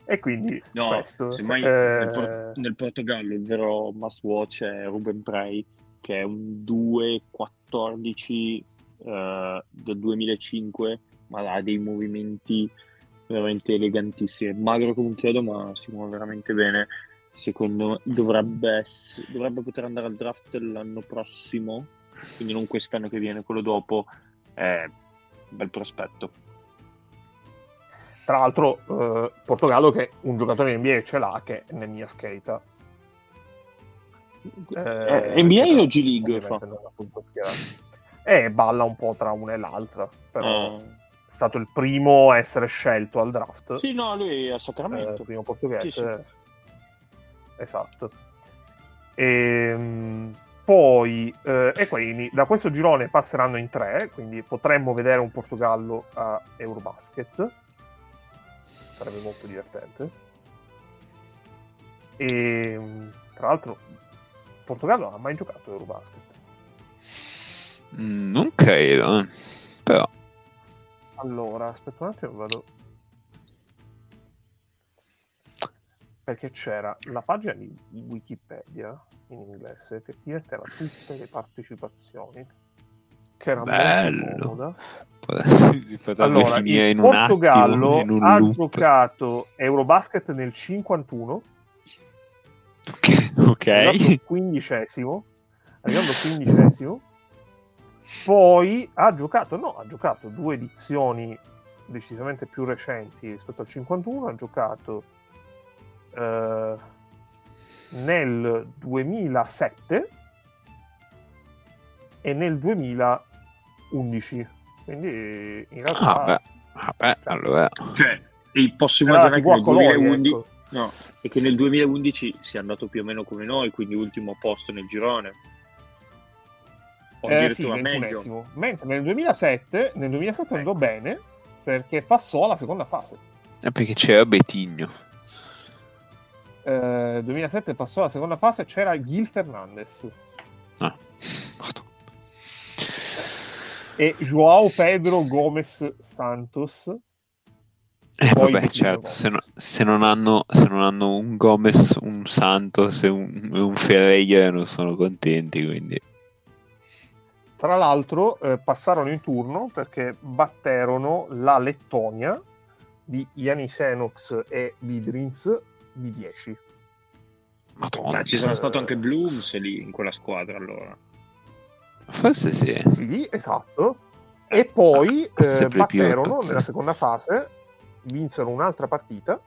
e quindi No, questo. semmai eh, nel, Por- nel Portogallo il vero must watch è Ruben Prey, che è un 2-14 eh, del 2005, ma ha dei movimenti veramente elegantissimi. È magro come un chiodo, ma si muove veramente bene. Secondo me dovrebbe, dovrebbe poter andare al draft l'anno prossimo, quindi non quest'anno che viene, quello dopo. È un bel prospetto. Tra l'altro, eh, Portogallo che un giocatore in NBA ce l'ha, che è Nemia Skeita. Eh, NBA o G League fa? E balla un po' tra una e l'altra, però è stato il primo a essere scelto al draft. Sì, no, lui è a eh, Sacramento. primo portoghese. Sì, sì. Esatto. Ehm, poi, eh, e quindi da questo girone passeranno in tre, quindi potremmo vedere un Portogallo a Eurobasket. Sarebbe molto divertente. E tra l'altro, Portogallo ha mai giocato a Eurobasket. Mm, Non credo, eh. però. Allora, aspetta un attimo, vado. Perché c'era la pagina di di Wikipedia in inglese che ti metteva tutte le partecipazioni, che era Bello. molto comoda. Allora, il in un attimo, Portogallo in un ha loop. giocato Eurobasket nel 51, Ok, ok. arrivato quindicesimo, arrivando quindicesimo, poi ha giocato, no, ha giocato due edizioni decisamente più recenti rispetto al 51, ha giocato eh, nel 2007 e nel 2011, quindi in realtà Ah, beh, vabbè, allora. Cioè, e posso era immaginare che nel colori, 2011, ecco. No, e che nel 2011 sia andato più o meno come noi, quindi ultimo posto nel girone. O Eh, sì, addirittura meglio. Mentre nel 2007, nel 2007 andò Ecco. bene perché passò alla seconda fase. Eh, perché c'era Betigno. Eh, 2007 passò alla seconda fase, c'era Gil Fernandez Ah. E Joao Pedro Gomez Santos. Eh, vabbè, certo, se, no- se non hanno, se non hanno un Gomez, un Santos e un, un Ferreira non sono contenti, quindi... Tra l'altro eh, passarono in turno perché batterono la Lettonia di Yanis Enox e Vidrins di 10. Madonna, Ma ci sarà stato anche Blooms lì in quella squadra allora. forse sì. Sì, esatto. E poi Ah, eh, batterono nella seconda fase, vinsero un'altra partita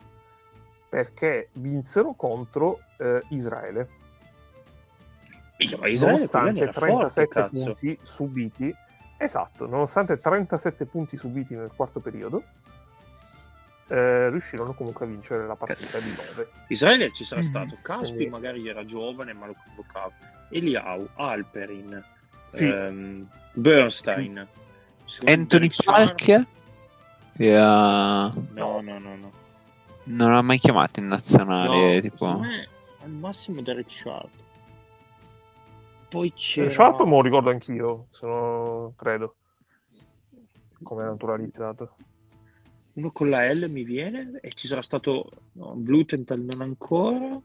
perché vinsero contro eh, Israele. Israele nonostante era forte, 37 cazzo. punti subiti, esatto, nonostante 37 punti subiti nel quarto periodo, eh, riuscirono comunque a vincere la partita di 9. Israele ci sarà Mhm. stato. Caspi Quindi- magari era giovane ma lo convocava. Eliau, Alperin, Sì. ehm, Bernstein. Anthony Parker era- No, no, no, no. non ha mai chiamato in nazionale, No, tipo... me al massimo Derek Sharp. Poi c'era... Sharp me lo ricordo anch'io, sono, credo, come naturalizzato. Uno con la L mi viene e ci sarà stato no, Blutenthal non ancora.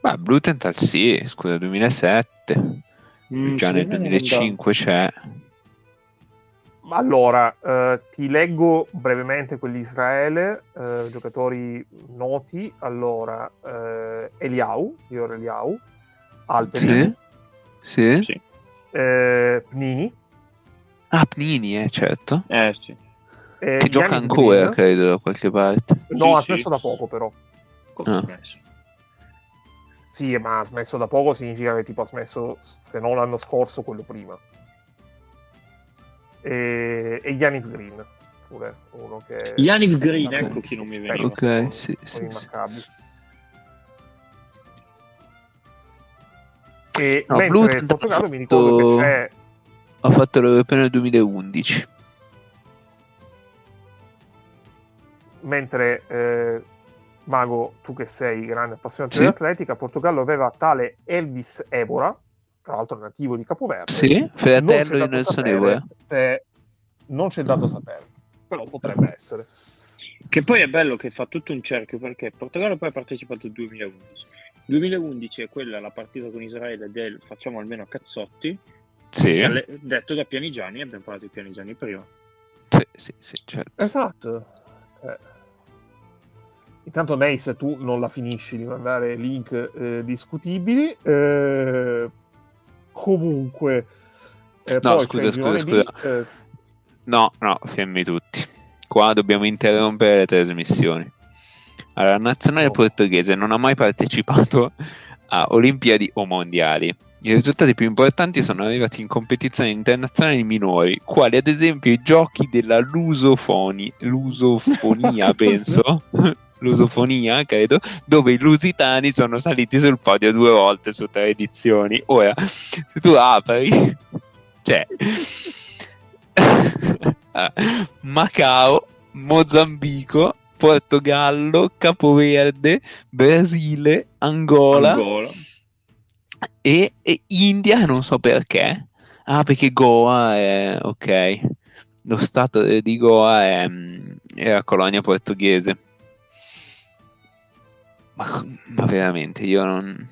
Beh, Blutenthal sì, scusa, 2007. Mm, Già nel secondo me non 2005 c'è. Ma Allora, eh, ti leggo brevemente quelli di Israele, eh, giocatori noti. Allora, eh, Eliau, Dior Eliau, Alperin, Sì? Sì? Sì. eh, Pnini, Ah, Pnini, eh, certo. Eh sì. Eh, Che gioca Yannick ancora, Green. credo, da qualche parte. No, Sì, ha sì. smesso da poco però. Come Ah. smesso? Sì, ma ha smesso da poco significa che tipo ha smesso, se non l'anno scorso, quello prima. E, e Yannick Green, pure uno che... Yaniv Green, ecco chi non mi veniva. Ok, sì, con sì, sì. E No, mentre Blutenthal il Portogallo mi ha ricordo fatto- che c'è Ha fatto l'Europeo nel 2011. Mentre eh, Mago, tu che sei grande appassionato Sì. di atletica, Portogallo aveva tale Elvis Evora, tra l'altro nativo di Capoverde. Sì, Non fratello c'è di dato Nelson se- Non c'è dato sapere, però potrebbe essere. Che poi è bello che fa tutto un cerchio perché Portogallo poi ha partecipato al 2011. 2011 è quella la partita con Israele del facciamo almeno a cazzotti, Sì, alle- detto da Pianigiani, abbiamo parlato di Pianigiani prima. sì, sì, sì, certo. Esatto. Eh. Intanto Nace, tu non la finisci di mandare link eh, discutibili. Eh, comunque, eh, No, scusa, scusa, scusa. B, eh, No, no, fermi tutti. Qua dobbiamo interrompere le trasmissioni. Allora, la nazionale Oh. portoghese non ha mai partecipato a Olimpiadi o Mondiali. I risultati più importanti sono arrivati in competizioni internazionali minori, quali ad esempio i giochi della lusofoni, lusofonia, penso, lusofonia, credo, dove i lusitani sono saliti sul podio due volte su tre edizioni. Ora, se tu apri, cioè, Ah, Macao, Mozambico, Portogallo, Capoverde, Brasile, Angola, Angola. E, e India, non so perché. Ah, perché Goa è ok. Lo stato di Goa è, mm, era colonia portoghese. Ma, ma veramente, io non.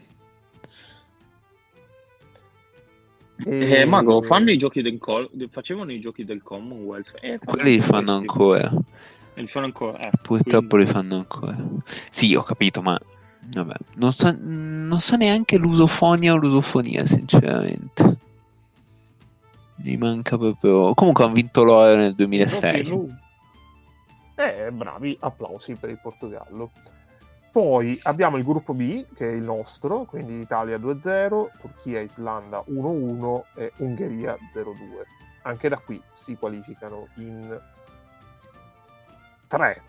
Eh, Mago, fanno i giochi del col- facevano i giochi del Commonwealth. Eh, Quelli li fanno questi. ancora. Li fanno ancora. eh, Purtroppo quindi- li fanno ancora. Sì, ho capito, ma vabbè, non so, non so neanche l'usofonia o l'usofonia, sinceramente. Mi manca proprio. Comunque hanno vinto l'oro nel 2006. Eh, bravi, applausi per il Portogallo. Poi abbiamo il gruppo B, che è il nostro, quindi Italia 2-0, Turchia Islanda 1-1 e Ungheria 0-2. Anche da qui si qualificano in tre.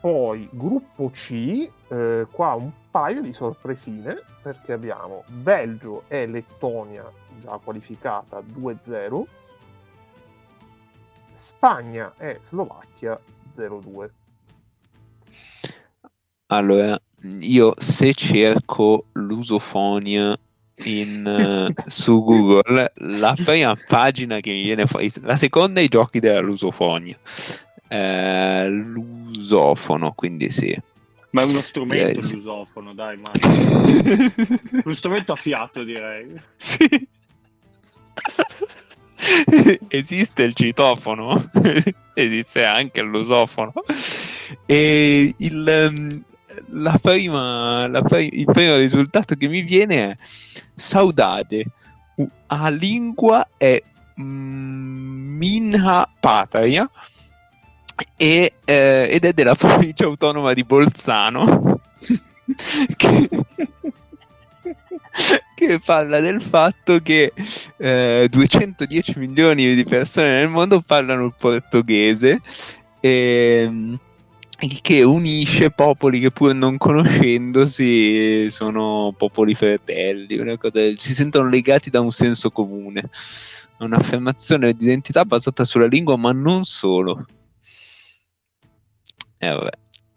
poi gruppo C, eh, qua un paio di sorpresine perché abbiamo Belgio e Lettonia già qualificata 2-0, Spagna e Slovacchia 0-2. Allora, io se cerco lusofonia in, uh, su Google, la prima pagina che mi viene fuori, la seconda è i giochi della lusofonia. Eh, l'usofono, quindi sì. Ma è uno strumento yes. l'usofono, dai, ma... uno strumento a fiato, direi. Sì. Esiste il citofono, esiste anche l'usofono. E il, um, la prima, la prima, il primo risultato che mi viene è Saudade a lingua è mm, Minha Patria e, eh, ed è della provincia autonoma di Bolzano che, che, parla del fatto che eh, 210 milioni di persone nel mondo parlano il portoghese e il che unisce popoli che pur non conoscendosi sono popoli fratelli, cosa, si sentono legati da un senso comune, un'affermazione di identità basata sulla lingua, ma non solo. E eh, vabbè,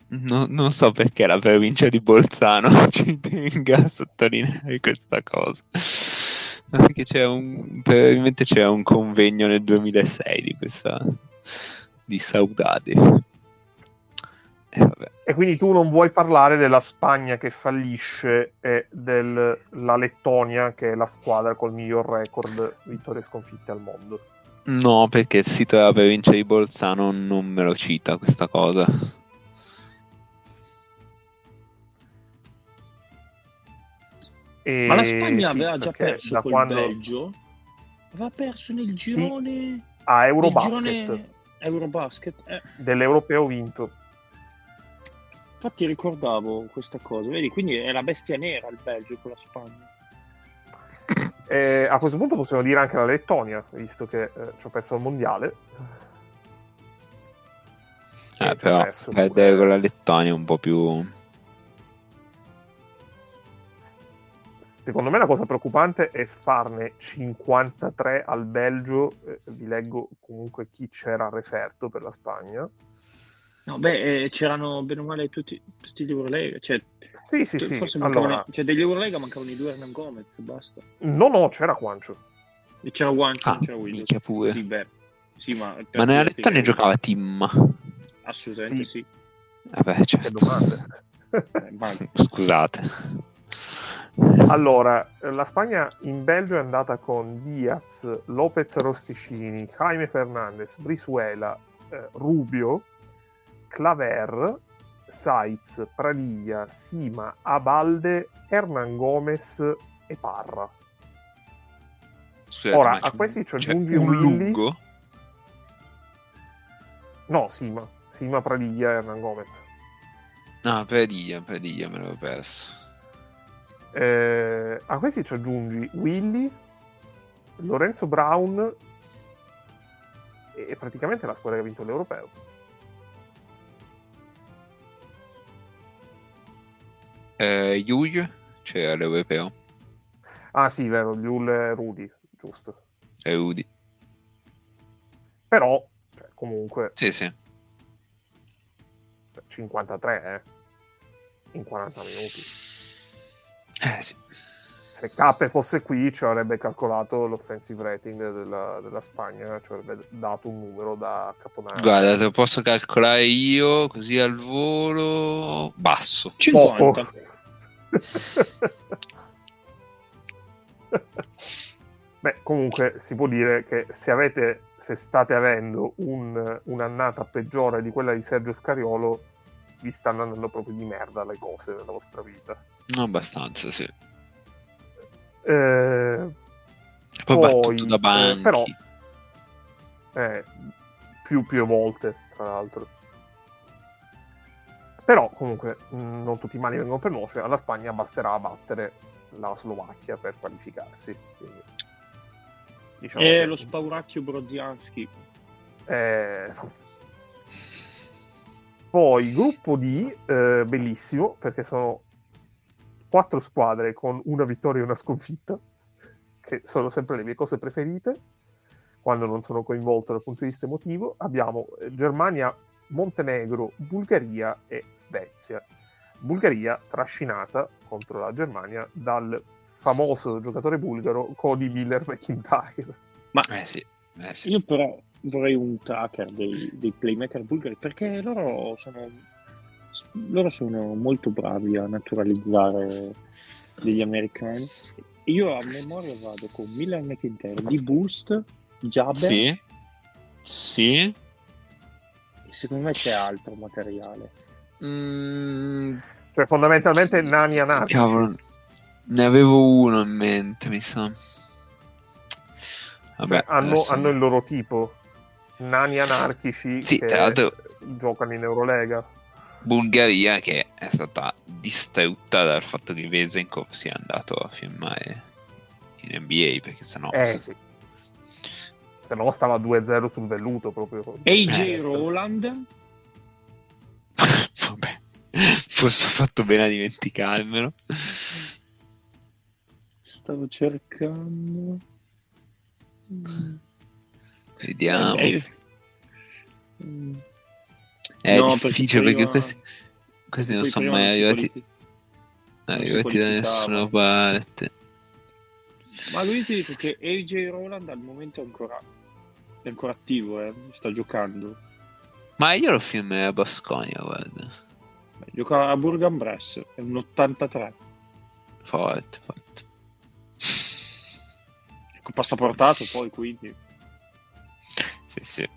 no, non so perché la provincia di Bolzano ci tenga a sottolineare questa cosa. Perché c'è un, probabilmente c'era un convegno nel 2006 di questa di Saudade eh, e quindi tu non vuoi parlare della Spagna che fallisce e della Lettonia che è la squadra col miglior record vittorie sconfitte al mondo. No, perché il sito della provincia di Bolzano non me lo cita questa cosa. E... Ma la Spagna sì, aveva già perso col quando... Belgio? Aveva perso nel girone... Sì. A Eurobasket. Girone... Eurobasket. Eh. Dell'Europeo vinto. Infatti ricordavo questa cosa, vedi, quindi è la bestia nera il Belgio con la Spagna. Eh, a questo punto possiamo dire anche la Lettonia, visto che eh, ci ho perso il mondiale. Eh, però perdere con la Lettonia è un po' più... Secondo me la cosa preoccupante è farne 53 al Belgio, eh, vi leggo comunque chi c'era a referto per la Spagna. No, beh, eh, c'erano bene o male tutti, tutti gli Eurolega. Cioè, sì, sì, sì. Forse allora... cioè, degli Eurolega mancavano i due Hernan Gomez, basta. No, no, c'era Quancio. E c'era Guancio, ah, c'era pure. Sì, beh. Sì, ma, ma nella Lettonia che... giocava Tim. Assolutamente sì. sì. Vabbè, certo. Che domande. eh, Scusate. Allora, la Spagna in Belgio è andata con Diaz, Lopez Rosticini, Jaime Fernandez, Brisuela, eh, Rubio, Claver, Saitz, Pradilla, Sima, Abalde, Hernan Gomez e Parra. Scusate, Ora, a questi ci aggiungi un Willy. lungo? No, Sima. Sima, Pradilla Hernan Gomez. No, Pradilla, Pradilla me l'avevo perso. Eh, a questi ci aggiungi Willy, Lorenzo Brown e praticamente la squadra che ha vinto l'Europeo. Eh, Yul c'era l'europeo. Ah sì, vero, Yul e Rudy, giusto. E Rudy. Però, cioè, comunque... Sì, sì. 53, eh? In 40 minuti. Eh sì. Se Cappe fosse qui ci avrebbe calcolato l'offensive rating della, della, Spagna, ci avrebbe dato un numero da caponare. Guarda, te lo posso calcolare io così al volo basso. 50. Beh, comunque si può dire che se avete, se state avendo un, un'annata peggiore di quella di Sergio Scariolo, vi stanno andando proprio di merda le cose nella vostra vita. Abbastanza, sì. Eh, poi, poi battuto da banchi. Eh, però, eh, più, più volte, tra l'altro. Però comunque mm, non tutti i mali vengono per noce, alla Spagna basterà battere la Slovacchia per qualificarsi. Quindi, diciamo e che... lo spauracchio Brozianski. Eh... Poi gruppo D, eh, bellissimo, perché sono quattro squadre con una vittoria e una sconfitta, che sono sempre le mie cose preferite, quando non sono coinvolto dal punto di vista emotivo. Abbiamo eh, Germania, Montenegro, Bulgaria e Svezia. Bulgaria trascinata contro la Germania dal famoso giocatore bulgaro Cody Miller McIntyre. Ma eh sì, eh sì. io però vorrei un tracker dei, dei playmaker bulgari perché loro sono, loro sono molto bravi a naturalizzare degli americani. Io a memoria vado con Miller McIntyre di Boost, Jabber. Sì. Sì. Secondo me c'è altro materiale. Mm, Cioè, fondamentalmente Nani Anarchi. cavolo, ne avevo uno in mente, mi sa. Vabbè, Cioè, hanno, adesso- hanno il loro tipo. Nani anarchici Sì, che tra l'altro- giocano in Eurolega. Bulgaria che è stata distrutta dal fatto che Vesenkov sia andato a firmare in NBA perché sennò Eh sì. Se no stava 2-0 sul velluto proprio. AJ Eh, Roland, vabbè forse ho fatto bene a dimenticarmelo. Stavo cercando. Vediamo. Eh, eh, è no, perché difficile perché, prima- questi, questi non sono mai si arrivati, qualifi- arrivati da nessuna parte. Ma lui ti dico che AJ Roland al momento è ancora, è ancora attivo, eh, sta giocando. ma io lo firmerei a Basconia guarda Beh, Gioca a Burgan Bress, è un 83. forte forte Con passaportato poi, quindi. sì sì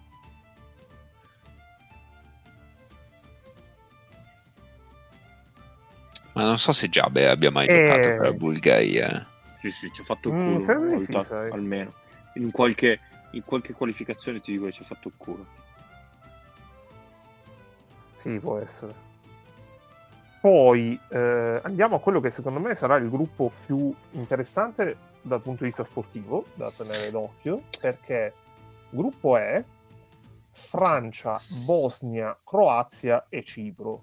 ma non so se Giabe abbia mai Eh. giocato per la Bulgaria Sì, sì, ci ha fatto il Mm, culo credo una di sì, volta, sai. almeno. In qualche, in qualche qualificazione ti dico che ci ha fatto il culo. Sì, può essere. Poi eh, andiamo a quello che secondo me sarà il gruppo più interessante dal punto di vista sportivo da tenere d'occhio, perché gruppo è Francia, Bosnia, Croazia e Cipro.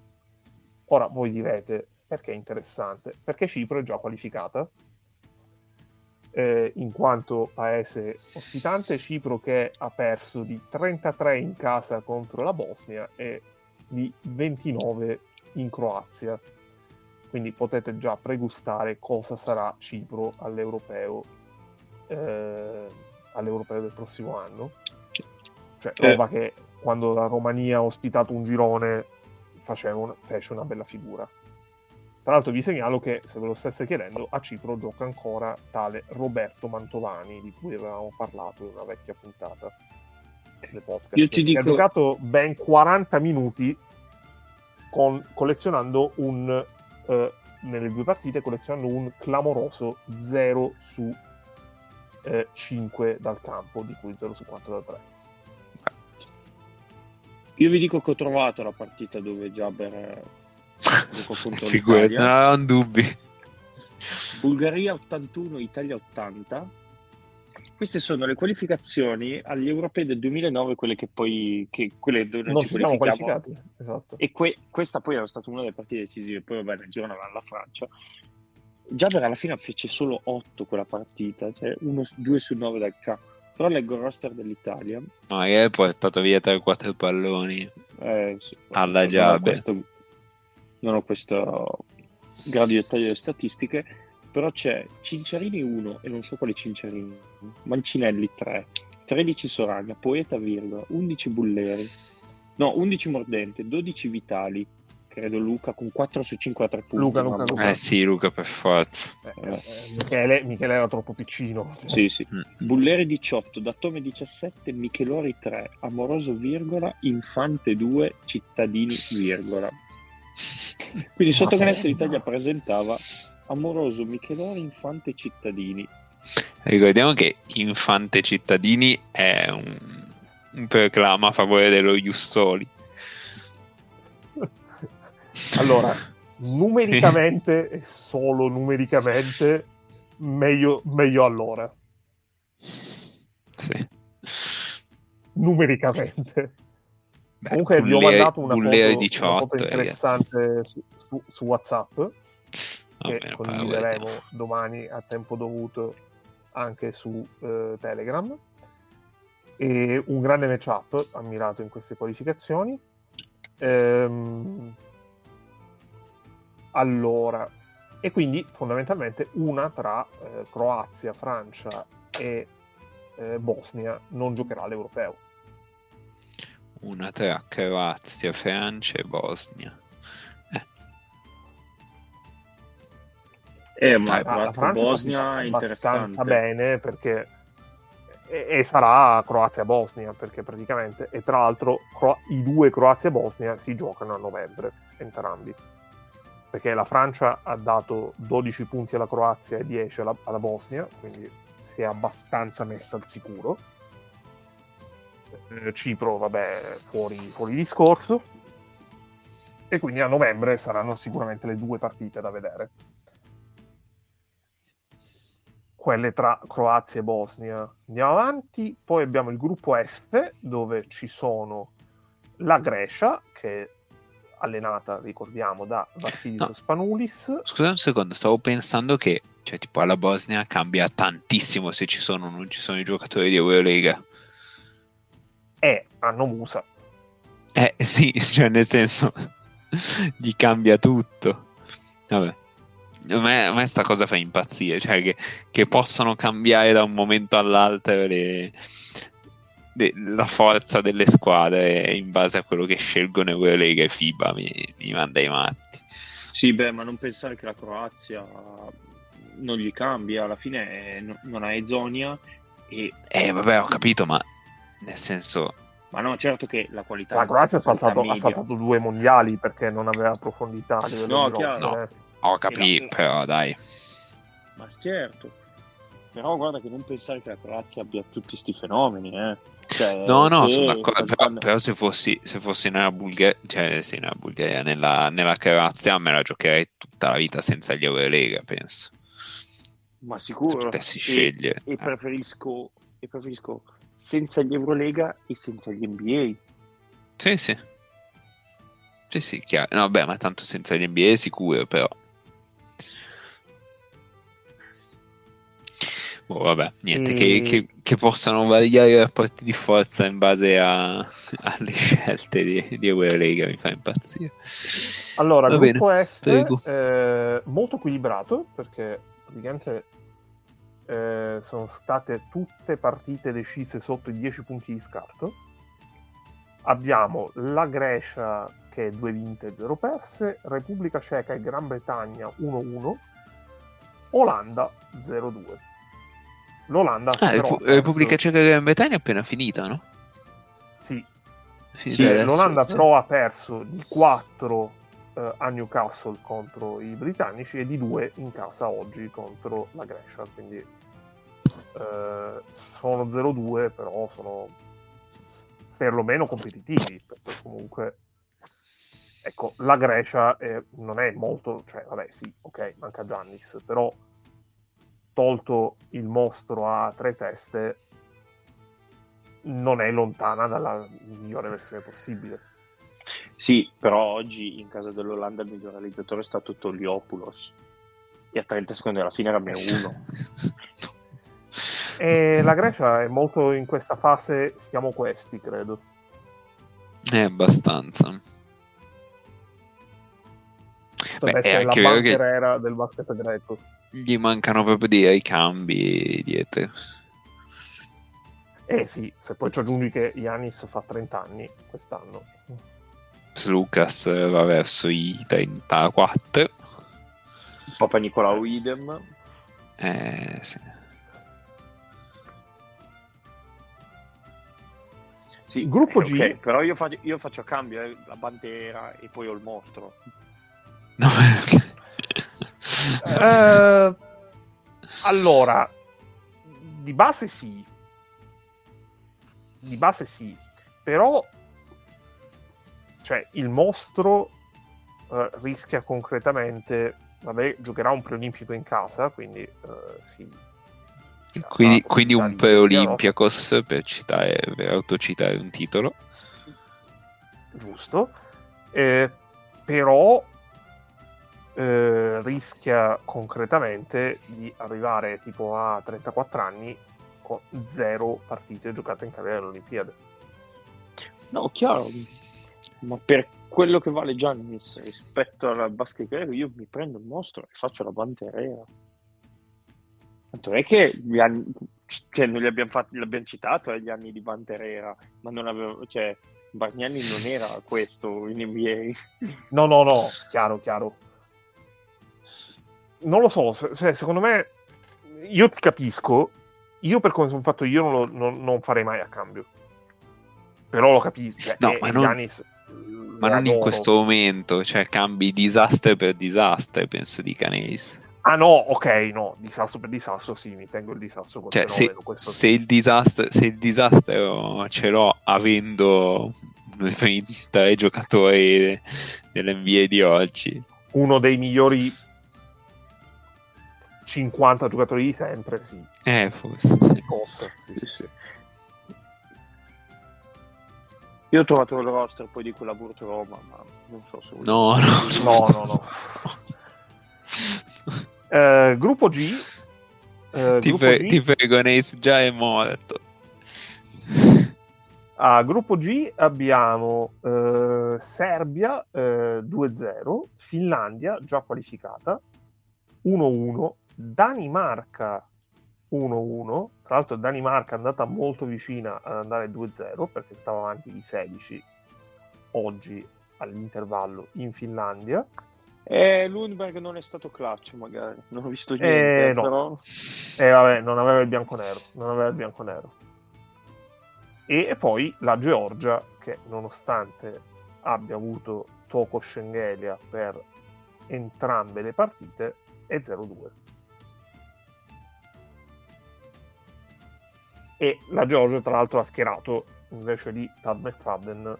Ora voi direte perché è interessante? Perché Cipro è già qualificata, eh, in quanto paese ospitante, Cipro che ha perso di 33 in casa contro la Bosnia e di 29 in Croazia. Quindi potete già pregustare cosa sarà Cipro all'europeo, eh, all'europeo del prossimo anno. Cioè, Eh. roba che quando la Romania ha ospitato un girone faceva una- fece una bella figura. Tra l'altro vi segnalo che, se ve lo stesse chiedendo, a Cipro gioca ancora tale Roberto Mantovani, di cui avevamo parlato in una vecchia puntata del podcast. Io ti che dico- ha giocato ben 40 minuti con- collezionando un eh, nelle due partite collezionando un clamoroso 0 su eh, 5 dal campo, di cui 0 su 4 da 3. Io vi dico che ho trovato la partita dove Jabber eh, Figurati, non avevamo dubbi. Bulgaria 81, Italia 80. Queste sono le qualificazioni agli europei del 2009, quelle che poi che, quelle dove non, Non ci siamo qualificati, esatto. E que- questa poi era stata una delle partite decisive. Poi, vabbè, nel girone avevano la Francia. Jabber alla fine fece solo 8 quella partita, cioè 2 su 9 dal campo. Però leggo il roster dell'Italia. No, magari hai portato via 3-4 palloni. Eh, sì, Alla Jabber. questo- Non ho questo grado di dettaglio delle statistiche, però c'è Cinciarini 1 e non so quali Cinciarini, Mancinelli 3, 13 Soragna, Poeta virgola, 11 Bulleri, no 11 Mordente, 12 Vitali, credo Luca con 4 su 5 a 3 punti. Luca, Luca, Luca. Eh sì, Luca, per forza. Eh, eh, Michele, Michele era troppo piccino. Sì, sì. Mm. Bulleri 18, Dattome 17, Michelori 3, Amoroso virgola, Infante 2, Cittadini virgola. Quindi sotto canestro l'Italia presentava Amoroso, Michelori, Infante, Cittadini. Ricordiamo che Infante Cittadini è un, un proclama a favore dello Jussoli. Allora, numericamente e solo numericamente, meglio, meglio allora. Sì. Numericamente. Beh, Comunque vi ho mandato una foto, Bullea una 18, foto ragazzi. interessante su, su- su WhatsApp Va che condivideremo poi domani a tempo dovuto anche su eh, Telegram. E un grande matchup ammirato in queste qualificazioni. Ehm, allora, e quindi fondamentalmente una tra eh, Croazia, Francia e eh, Bosnia non giocherà l'europeo. Una tra Croazia, Francia e Bosnia. Eh, ma Dai, la Croazia Bosnia è abbastanza interessante. bene perché e, e sarà Croazia-Bosnia perché praticamente e tra l'altro Cro- i due Croazia-Bosnia si giocano a novembre entrambi perché la Francia ha dato 12 punti alla Croazia e 10 alla, alla Bosnia quindi si è abbastanza messa al sicuro Eh, Cipro vabbè fuori, fuori discorso e quindi a novembre saranno sicuramente le due partite da vedere quelle tra Croazia e Bosnia. Andiamo avanti, poi abbiamo il gruppo F dove ci sono la Grecia che è allenata, ricordiamo, da Vassilis No. Spanulis. Scusa un secondo, stavo pensando che, cioè, tipo, alla Bosnia cambia tantissimo se ci sono o non ci sono i giocatori di Eurolega. E hanno Musa. Eh, sì, cioè, nel senso, gli cambia tutto. Vabbè. A me, a me sta cosa fa impazzire, cioè che, che possano cambiare da un momento all'altro le- de- la forza delle squadre in base a quello che scelgono Eurolega e FIBA mi, mi manda i matti. Sì, beh, ma non pensare che la Croazia non gli cambia, alla fine eh, no- non ha Ezonia e... Eh, vabbè, ho capito, ma nel senso, Ma no, certo che la qualità... La Croazia ha saltato, ha saltato due mondiali perché non aveva profondità a livello No, di chiaro. roster, eh. ho capito, no. però dai. Ma certo. Però guarda che non pensare che la Croazia abbia tutti questi fenomeni, eh. Cioè, No, no, sono d'accordo, però, giocando- però se fossi, se fossi nella Bulgaria, cioè sì, nella Bulgaria, nella, nella Croazia me la giocherei tutta la vita senza gli Eurolega, penso. Ma Se sicuro. potessi E- scegliere. E, Eh. preferisco, e preferisco senza gli Eurolega e senza gli NBA. Sì, sì. Sì, sì, chiaro. No, beh, ma tanto senza gli NBA è sicuro, però. Boh, vabbè, niente, E- che, che- che possano variare i rapporti di forza in base a- alle scelte di, di Eurolega mi fa impazzire. Allora, Va gruppo prego. F eh, molto equilibrato perché praticamente eh, sono state tutte partite decise sotto i 10 punti di scarto. Abbiamo la Grecia che è 2 vinte e 0 perse, Repubblica Ceca e Gran Bretagna 1-1, Olanda 0-2. L'Olanda Ah, però Repubblica Ceca e Gran Bretagna è appena finita, no? Sì, Sì, l'Olanda però ha perso di 4 a Newcastle contro i britannici e di 2 in casa oggi contro la Grecia. Quindi eh, sono 0-2, però sono perlomeno competitivi. Perché comunque, ecco, la Grecia è- non è molto, cioè, vabbè, sì, ok, manca Giannis, però tolto il mostro a tre teste, non è lontana dalla migliore versione possibile. Sì, però oggi in casa dell'Olanda il miglior realizzatore è stato Toliopoulos. E a 30 secondi alla fine era meno uno. E la Grecia è molto in questa fase, siamo questi, credo. È abbastanza. Potrebbe Beh, è essere la anche vero che- bancherera del basket greco. Gli mancano proprio dei ricambi dietro. Eh sì, se poi ci aggiungi che Yanis fa 30 anni quest'anno. Lucas va verso i 34. Papa Nicolau idem. Eh, sì. Sì, Gruppo eh, G. però io faccio, io faccio cambio eh, la bandiera e poi ho il mostro. No, Eh, allora, di base sì. Di base sì. Però, cioè, il mostro eh, rischia concretamente... Vabbè, giocherà un preolimpico in casa, quindi eh, sì. Quindi, avrà quindi un pre-Olympiakos per, citare, per autocitare un titolo. giusto, eh, però eh, rischia concretamente di arrivare tipo a 34 anni con zero partite giocate in carriera alle Olimpiadi. No, chiaro, ma per quello che vale Giannis rispetto alla basket carriera, io mi prendo il mostro e faccio la banderera. Tanto è che gli anni, cioè, noi li abbiamo, fatti, l'abbiamo citato eh, gli anni di Banterera, ma non avevo, cioè, Bagnani non era questo in NBA. No, no, no, chiaro, chiaro. Non lo so, se, secondo me, io ti capisco, io per come sono fatto io non, lo, non, non farei mai a cambio. Però lo capisco. Cioè, no, ma non, Giannis, ma non in questo momento, cioè cambi disastro per disastro, penso di Caneis. Ah no, ok, no, disastro per disastro, sì, mi tengo il disastro con cioè, se, se, il disastro, se il disastro ce l'ho avendo i primi tre giocatori dell'NBA di oggi. Uno dei migliori 50 giocatori di sempre, sì. Eh, forse, sì. Forse, sì, sì, sì. Io ho trovato il roster poi di quella Burto Roma, ma non so se... No, no, no, no. no. Eh, gruppo G. Eh, ti, gruppo pre- G. ti prego, Nace già è morto. A gruppo G abbiamo eh, Serbia 2-0, eh, Finlandia già qualificata 1-1, Danimarca 1-1. Tra l'altro Danimarca è andata molto vicina ad andare 2-0 perché stava avanti di 16 oggi all'intervallo in Finlandia. Eh, Lundberg non è stato clutch, magari. Non ho visto niente, eh, no. però... Eh, vabbè, non aveva il bianco-nero. Non aveva il bianco-nero. E poi la Georgia, che nonostante abbia avuto Toko Schengelia per entrambe le partite, è 0-2. E la Georgia, tra l'altro, ha schierato invece di Tad McFadden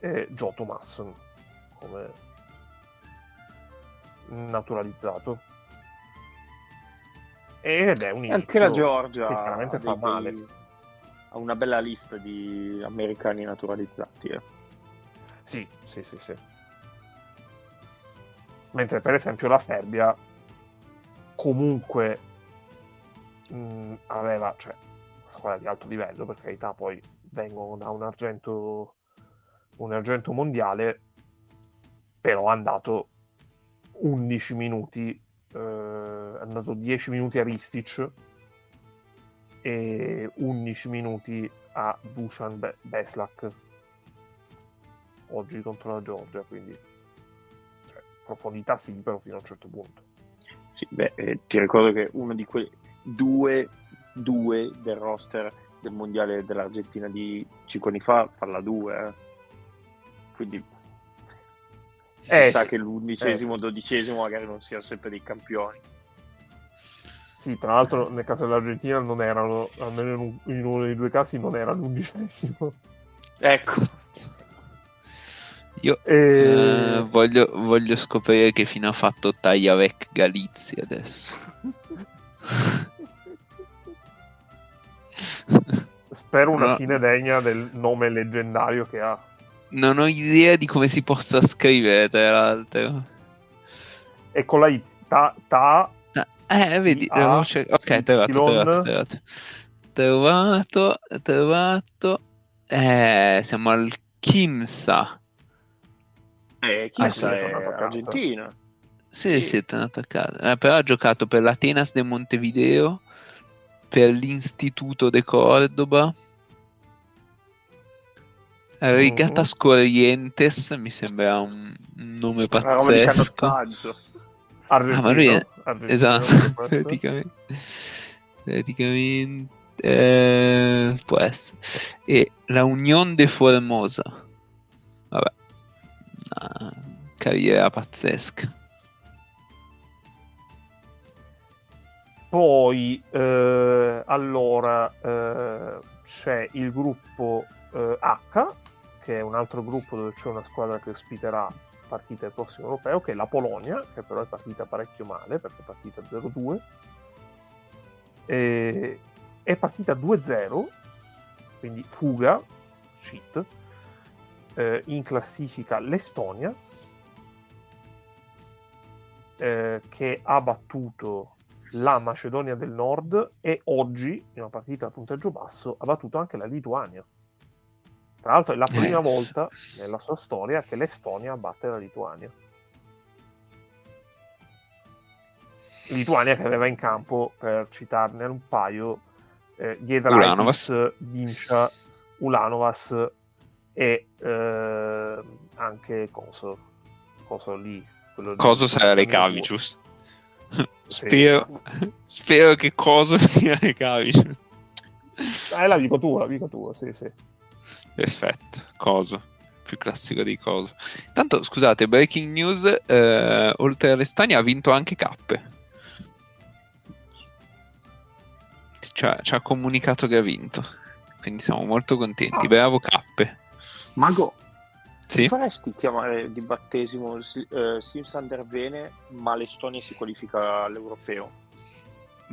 e Joe Thomasson come naturalizzato. Ed è un Anche la Georgia che chiaramente fa male. Ha una bella lista di americani naturalizzati. Eh. Sì, sì, sì, sì. Mentre per esempio la Serbia comunque mh, aveva, cioè, una squadra di alto livello, per carità, poi vengono da un argento, un argento mondiale, però ha andato 11 minuti, eh, è andato 10 minuti a Ristic e 11 minuti a Dusan Be- Beslak oggi contro la Georgia, quindi cioè, profondità sì, però fino a un certo punto. Sì, beh, eh, ti ricordo che uno di quei due, due del roster del mondiale dell'Argentina di 5 anni fa fa la 2, eh. quindi eh, sa sì. che l'undicesimo, eh, dodicesimo magari non siano sempre dei campioni. Sì, tra l'altro nel caso dell'Argentina non erano, almeno in uno dei due casi non era l'undicesimo. Ecco. Io e... eh, voglio, voglio, scoprire che fine ha fatto Tajavec Galizzi adesso. Spero una no. fine degna del nome leggendario che ha non ho idea di come si possa scrivere, tra l'altro. E con la I, ta, ta eh, vedi, a, ok, trovato, trovato, trovato. Trovato, trovato. Eh, siamo al Kimsa. Eh, Kimsa ah, è Argentina. Sì, sì, sì, è tornato a casa. Eh, però ha giocato per l'Atenas de Montevideo, per l'Istituto de Cordoba, Rigatas Corrientes mi sembra un nome pazzesco. Ah, ma lui è... esatto, praticamente. praticamente eh, può essere. E la Union de Formosa. Vabbè, una carriera pazzesca. Poi, eh, allora, eh, c'è il gruppo eh, H che è un altro gruppo dove c'è una squadra che ospiterà partita del prossimo europeo, che è la Polonia, che però è partita parecchio male, perché è partita 0-2. E... È partita 2-0, quindi fuga, cheat. eh, in classifica l'Estonia, eh, che ha battuto la Macedonia del Nord e oggi, in una partita a punteggio basso, ha battuto anche la Lituania. Tra l'altro è la prima Eh. volta nella sua storia che l'Estonia batte la Lituania. Lituania che aveva in campo, per citarne un paio, eh, Giedraitis, Dincia, Ulanovas e eh, anche Coso. Coso lì. Coso sarà di- Recavicius. Sì. Spero, spero che Coso sia Recavicius. Eh, la dico tu, la dico tu, sì, sì. Perfetto, Coso. Più classico di Coso. Intanto, scusate, breaking news, eh, oltre all'Estonia ha vinto anche Cappe. Ci ha, ci ha comunicato che ha vinto. Quindi siamo molto contenti. Ah. Bravo Cappe. Mago, Sì? faresti chiamare di battesimo il eh, Simsander Vene, ma l'Estonia si qualifica all'europeo?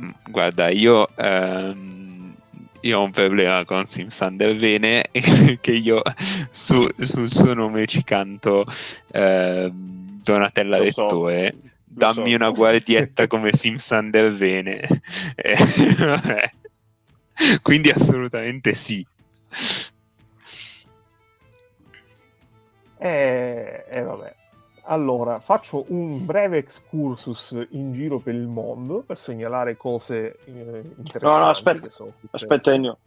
Mm, Guarda, io, ehm, io ho un problema con Simsander Vene che io su- sul suo nome ci canto ehm, Donatella Lo so, Lettore. lo Dammi so. una guardietta come Simsander Vene. Eh, vabbè. Quindi assolutamente sì. E, e vabbè. Allora, faccio un breve excursus in giro per il mondo per segnalare cose eh, interessanti. No, no, aspetta. che sono successe. Aspetta Ennio,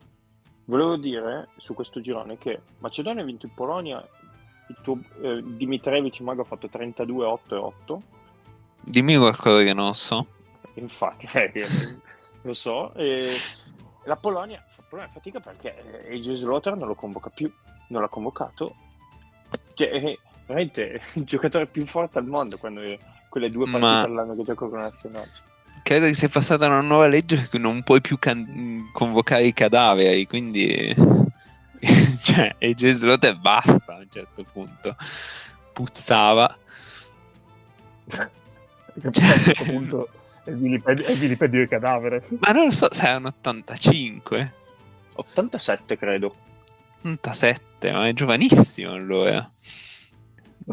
volevo dire su questo girone che Macedonia ha vinto in Polonia, il tuo, eh, Dimitrievich Mago ha fatto 32, 8 e 8, Dimmi qualcosa che non so. infatti eh, lo so, e la Polonia fa Polonia fatica perché eh, AJ Slaughter non lo convoca più, non l'ha convocato, cioè, è veramente il giocatore più forte al mondo quando è- quelle due partite Ma- all'anno che gioca con la nazionale. Credo che sia passata una nuova legge cui non puoi più can- convocare i cadaveri, quindi... cioè, e Geslot e basta a un certo punto. Puzzava. Che poi a questo punto è il vilipendio, è il cadavere. Ma non lo so, se un 85, 87 credo. 87, ma è giovanissimo allora.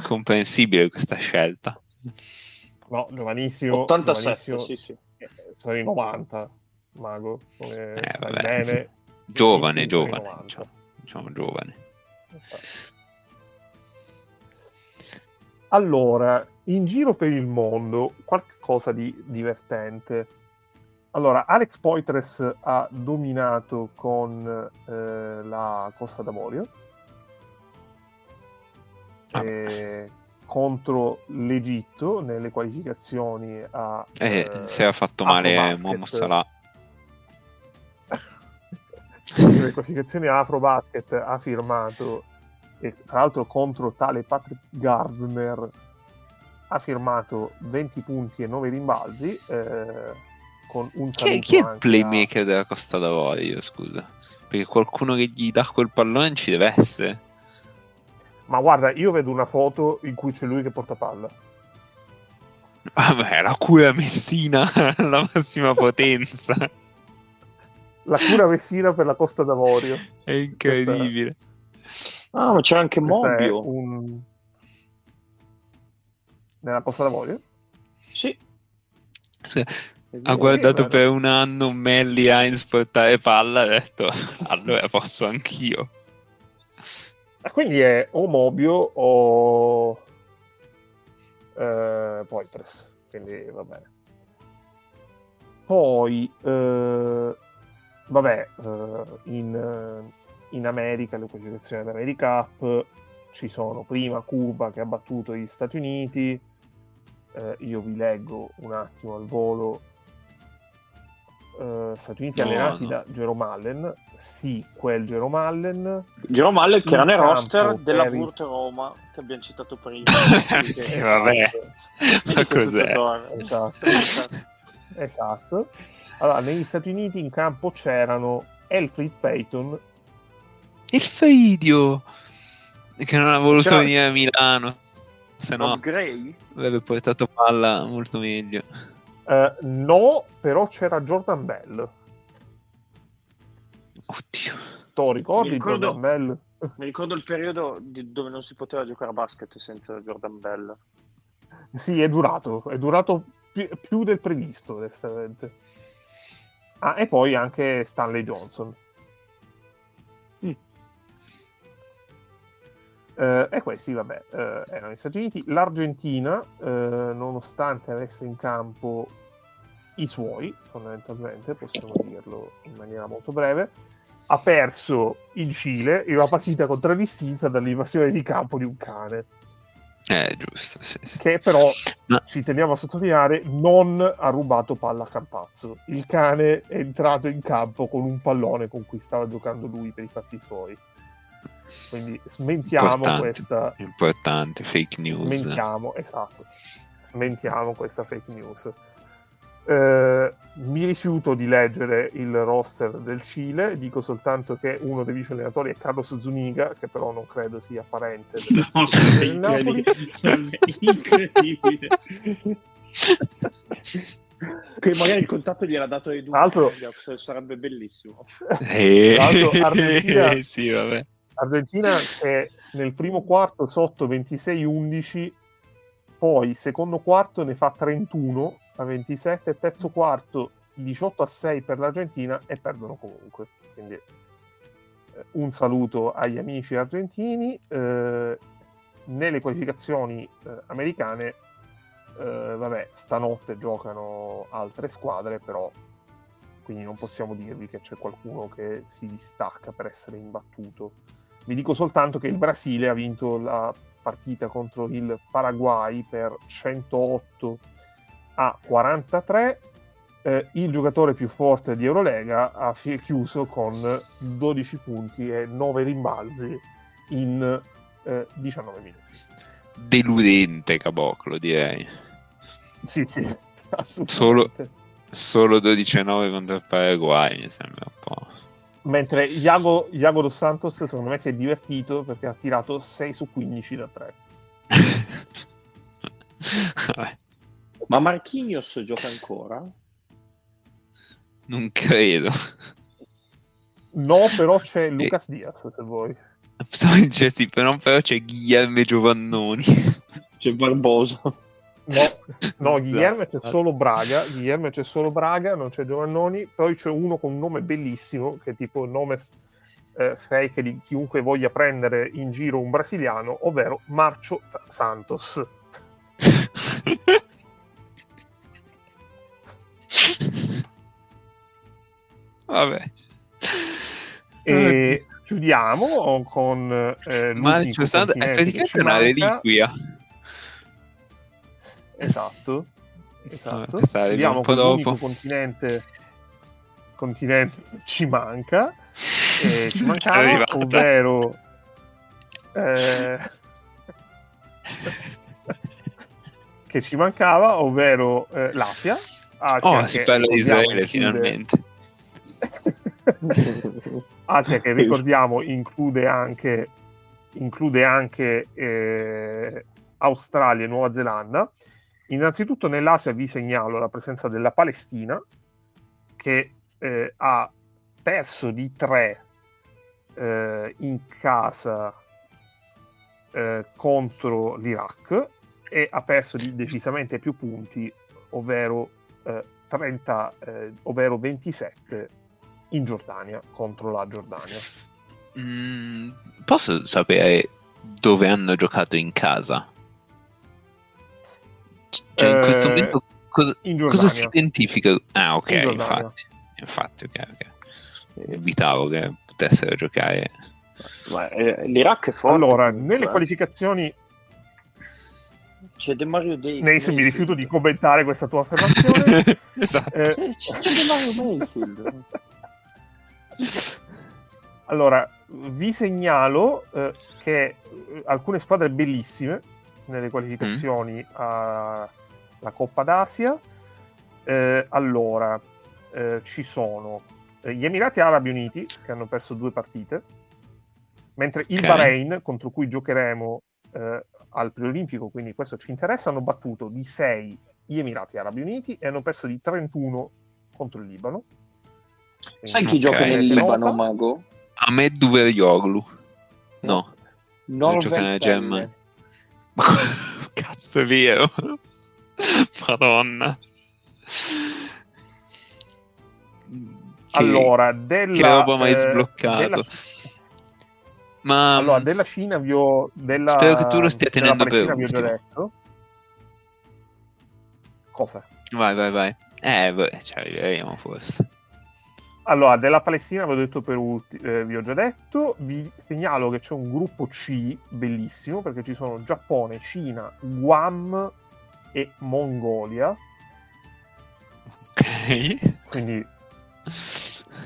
Comprensibile questa scelta. No, giovanissimo. 87, giovanissimo. sì sì. Eh, Sono i 90, Mago. Come Eh, vabbè. bene. Giovane, giovane. 90. Diciamo, diciamo giovane. Allora, in giro per il mondo, qualcosa di divertente. Allora, Alex Poitres ha dominato con eh, la Costa d'Avorio Ah. eh, contro l'Egitto nelle qualificazioni a Eh, eh, si era fatto male Afrobasket. Momo Salah. nelle qualificazioni a Afrobasket ha firmato e tra l'altro contro tale Patrick Gardner ha firmato 20 punti e 9 rimbalzi eh, con un Chi chi è il playmaker della Costa d'Avorio, scusa? Perché qualcuno che gli dà quel pallone ci deve essere. Ma guarda io vedo una foto in cui c'è lui che porta palla Vabbè, la cura Messina alla massima potenza. la cura Messina per la Costa d'Avorio È incredibile. Ah, ma c'è anche Mobio. un... nella Costa d'Avorio Sì, Sì. Ha guardato sì, per un anno Melly Hines portare palla e ha detto allora posso anch'io. Ah, quindi è o Mobio o eh, Poitres, quindi va bene. Poi, eh, vabbè, eh, in, in America, le qualificazioni dell'America Cup, ci sono prima Cuba che ha battuto gli Stati Uniti, eh, io vi leggo un attimo al volo. Eh, Stati Uniti No, allenati no. da Jerome Allen, sì, quel Jerome Allen, Jerome Allen che era nel roster della per Roma che abbiamo citato prima. sì, Che- vabbè. Ma cos'è? Esatto. esatto. Allora, negli Stati Uniti in campo c'erano Elfrid Payton, Il Faidio che non ha voluto C'era- venire a Milano, se no Bob Gray? avrebbe portato palla molto meglio. Eh, no, però c'era Jordan Bell. Oddio. Tu ricordi ricordo- Jordan Bell? Mi ricordo il periodo di- dove non si poteva giocare a basket senza Jordan Bell. Sì, è durato, è durato pi- più del previsto, onestamente. Ah, e poi anche Stanley Johnson. Mm. Eh, e questi, vabbè, eh, erano gli Stati Uniti. L'Argentina, eh, nonostante avesse in campo i suoi, fondamentalmente, possiamo dirlo in maniera molto breve, ha perso in Cile in una partita contraddistinta dall'invasione di campo di un cane, Eh, giusto, sì, sì. che però, No. ci teniamo a sottolineare, non ha rubato palla a Campazzo. Il cane è entrato in campo con un pallone con cui stava giocando lui per i fatti suoi. Quindi smentiamo Importante. questa, Importante, fake news. Smentiamo, esatto. Smentiamo questa fake news. Eh, mi rifiuto di leggere il roster del Cile, dico soltanto che uno dei vice allenatori è Carlos Zuniga, che però non credo sia parente del, No, del Napoli. incredibile. Che magari il contatto gliel'ha dato Edu l'altro- Rangers, sarebbe bellissimo. Eh, Argentina- sì, vabbè. Argentina è nel primo quarto sotto 26-11, poi secondo quarto ne fa 31 a 27, terzo quarto 18 a 6 per l'Argentina e perdono comunque. Quindi eh, un saluto agli amici argentini. Eh, nelle qualificazioni eh, americane, eh, vabbè, stanotte giocano altre squadre, però quindi non possiamo dirvi che c'è qualcuno che si distacca per essere imbattuto. Vi dico soltanto che il Brasile ha vinto la partita contro il Paraguay per 108 a 43. Eh, il giocatore più forte di Eurolega ha chiuso con 12 punti e 9 rimbalzi in eh, 19 minuti. Deludente Caboclo, direi. Sì, sì, assolutamente. Solo 12-9 contro il Paraguay, mi sembra un po'. Mentre Iago, Iago Dos Santos secondo me si è divertito perché ha tirato 6 su 15 da 3. Vabbè, Ma Marquinhos gioca ancora? non credo. No, però c'è Lucas Diaz se vuoi. Dicendo sì, però, però c'è Guillermo Giovannoni. C'è Barbosa. No, no Guillermo c'è solo Braga, Guillermo c'è solo Braga, non c'è Giovannoni, poi c'è uno con un nome bellissimo, che è tipo il nome eh, fake di chiunque voglia prendere in giro un brasiliano, ovvero Marcio Santos. Vabbè. E chiudiamo con eh, l'ultimo Marcio Santos è continente che ci praticamente una reliquia. Esatto. esatto. Arriva Vediamo un po' dopo. continente, continente ci manca. E ci È mancava, ovvero eh, che ci mancava, ovvero eh, l'Asia. Asia Oh, si parla di Israele finalmente. Asia che ricordiamo include anche, include anche eh, Australia e Nuova Zelanda. Innanzitutto nell'Asia vi segnalo la presenza della Palestina che eh, ha perso di tre eh, in casa eh, contro l'Iraq e ha perso di decisamente più punti, ovvero, eh, 30, eh, ovvero 27 in Giordania contro la Giordania. Mm, posso sapere dove hanno giocato in casa? Cioè, in questo Eh, momento cosa, In cosa si identifica? Ah, ok, In infatti. Infatti, ok, ok. Evitavo che potessero giocare. Ma, eh, L'Iraq è forte. Allora, nelle eh. qualificazioni, C'è De Mario Day. Nace, mi rifiuto di commentare questa tua affermazione. esatto. Eh, C'è, c'è De Mario Mayfield. Allora, vi segnalo eh, che eh, alcune squadre bellissime nelle qualificazioni alla Coppa d'Asia. Eh, allora, eh, ci sono eh, gli Emirati Arabi Uniti che hanno perso due partite, mentre il Ok. Bahrain, contro cui giocheremo eh, al preolimpico, quindi questo ci interessa, hanno battuto di 6 gli Emirati Arabi Uniti e hanno perso di 31 contro il Libano. Sai Quindi chi gioca Ok. nel Libano, nota. Mago? Ahmed Duverjoglu. No. Non gioca nella gemma. Ma cazzo è vero. Madonna. Che, allora, della, che roba mai eh, sbloccato. Della, Ma allora, della Cina vi ho della, spero che tu lo stia tenendo per vi ho già detto. Cosa? Vai, vai, vai. Eh, beh, ci arriveremo forse. Allora, della Palestina vi ho detto per ultimo, eh, vi ho già detto, vi segnalo che c'è un gruppo C bellissimo perché ci sono Giappone, Cina, Guam e Mongolia. Ok. Quindi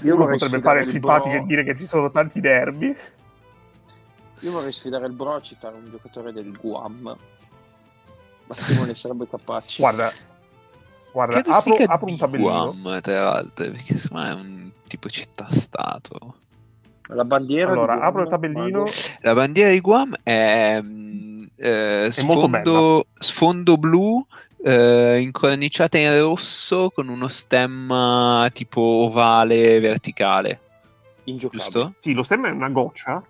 io uno potrebbe fare il simpatico e dire che ci sono tanti derby. Io vorrei sfidare il Bro a citare un giocatore del Guam. Ma che non ne sarebbe capace. Guarda, guarda apro, apro un tabellino. Guam, tra l'altro, perché me è un tipo città-stato. La bandiera allora, apro il tabellino. La bandiera di Guam è, mm, eh, sfondo, sfondo blu eh, incorniciata in rosso con uno stemma tipo ovale verticale. Ingiocabile. Giusto? Sì, lo stemma è una goccia.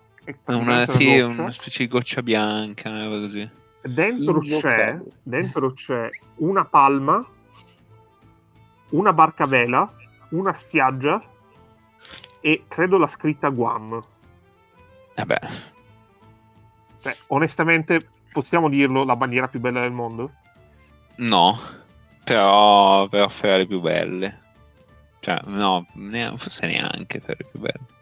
Una, sì, una, una specie di goccia bianca, così. Dentro c'è, dentro c'è una palma, una barca a vela, una spiaggia e credo la scritta Guam. Vabbè. Cioè, onestamente, possiamo dirlo, la bandiera più bella del mondo? No, però, però fra le più belle. Cioè, no, ne, forse neanche fra le più belle.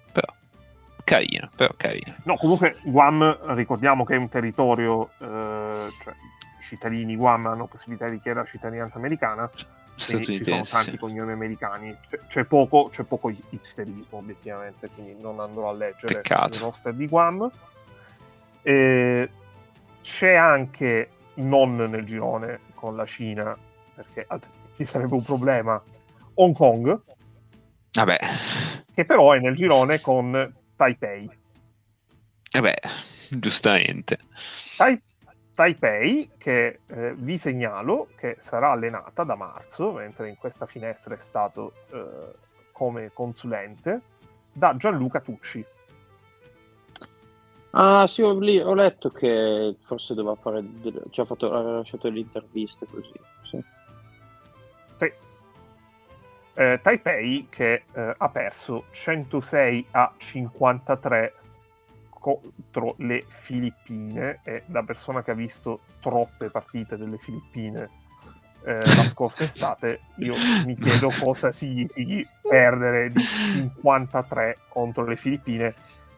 Carino, però carino. No, comunque Guam, ricordiamo che è un territorio, eh, cioè, i cittadini Guam hanno possibilità di chiedere la cittadinanza americana, ci sono tanti cognomi americani, c'è, c'è, poco, c'è poco hipsterismo obiettivamente, quindi non andrò a leggere Peccato. il roster di Guam. E c'è anche non nel girone con la Cina, perché altrimenti sarebbe un problema, Hong Kong, Vabbè. che però è nel girone con Taipei. Vabbè, giustamente. Tai- Taipei, che eh, vi segnalo che sarà allenata da marzo, mentre in questa finestra è stato eh, come consulente, da Gianluca Tucci. Ah, sì, ho, lì, ho letto che forse doveva fare. Delle, cioè, ha, fatto, ha lasciato delle interviste così. Sì. sì. Eh, Taipei che eh, ha perso 106 a 53 contro le Filippine e da persona che ha visto troppe partite delle Filippine eh, la scorsa estate io mi chiedo cosa significhi perdere di 53 contro le Filippine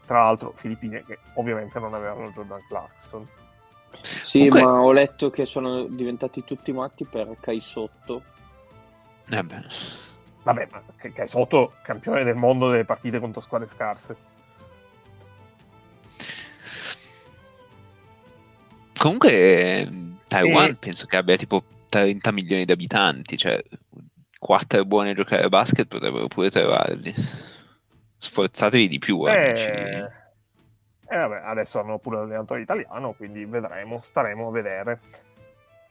tra l'altro Filippine che ovviamente non avevano Jordan Clarkson. Sì, Comunque... ma ho letto che sono diventati tutti matti per Kai Sotto. Eh Vabbè, ma Kai Sotto, campione del mondo delle partite contro squadre scarse. Comunque Taiwan e... penso che abbia tipo 30 milioni di abitanti, cioè quattro buoni a giocare a basket potrebbero pure trovarli sforzatevi di più. Eh, eh, vabbè, adesso hanno pure l'allenatore italiano, quindi vedremo, staremo a vedere.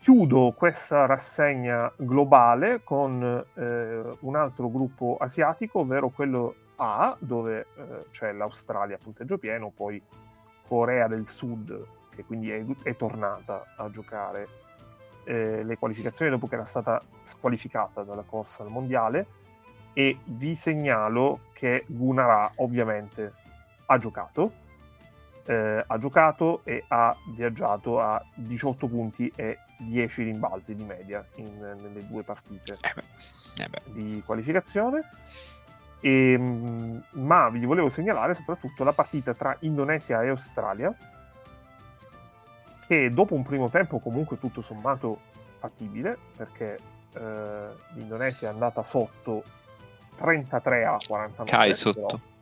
Chiudo questa rassegna globale con eh, un altro gruppo asiatico, ovvero quello A, dove eh, c'è l'Australia a punteggio pieno, poi Corea del Sud, che quindi è, è tornata a giocare. Eh, le qualificazioni dopo che era stata squalificata dalla corsa al mondiale. E vi segnalo che Gunara ovviamente ha giocato, eh, ha giocato e ha viaggiato a 18 punti e 10 rimbalzi di media in, nelle due partite eh beh, eh beh. di qualificazione. E, ehm, ma vi volevo segnalare soprattutto la partita tra Indonesia e Australia, che dopo un primo tempo comunque tutto sommato fattibile, perché eh, l'Indonesia è andata sotto 33 a 49. Cai sotto. Però...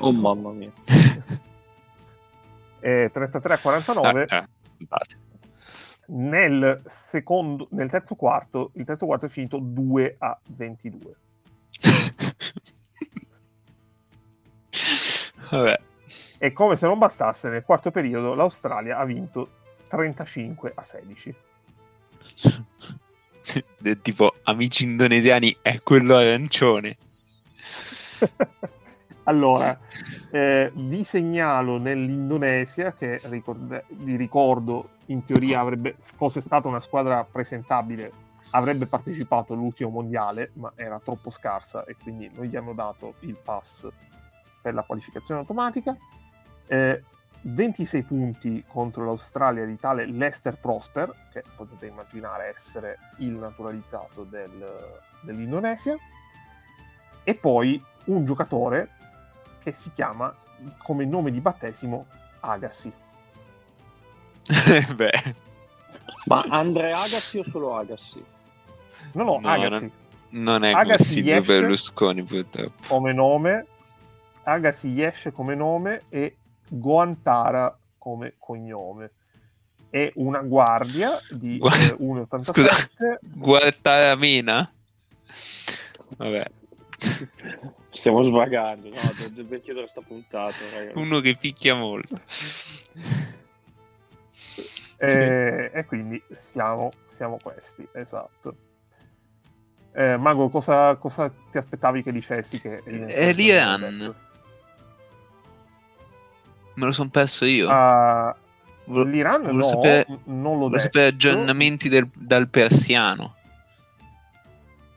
Oh mamma mia. eh, 33 a 49. Ah, eh, nel, secondo, nel terzo quarto, il terzo quarto è finito 2 a 22. Vabbè. E come se non bastasse, nel quarto periodo l'Australia ha vinto 35 a 16. tipo amici indonesiani è quello arancione Allora, eh, vi segnalo nell'Indonesia, che ricord- vi ricordo in teoria avrebbe, fosse stata una squadra presentabile, avrebbe partecipato all'ultimo mondiale, ma era troppo scarsa e quindi non gli hanno dato il pass per la qualificazione automatica. Eh, 26 punti contro l'Australia di tale Lester Prosper, che potete immaginare essere il naturalizzato del, dell'Indonesia, e poi un giocatore che si chiama come nome di battesimo Agassi. Beh, Ma Andre Agassi o solo Agassi? No, no, No, Agassi non è Agassi come Silvio Yesce. Berlusconi purtroppo. come nome, Agassi Yesh come nome e Goantara come cognome. È una guardia di Gua- eh, 1,87. Guartaramena? Vabbè, Stiamo svagando, no? Deve chiudere sta puntata, ragazzi. uno che picchia molto. Eh, e quindi siamo, siamo questi, esatto. Eh, Mago, cosa, cosa ti aspettavi che dicessi? Che È l'Iran. Me lo son perso io. Vo- L'Iran volevo no, sapere- non l'ho volevo detto. sapere aggiornamenti del- dal persiano.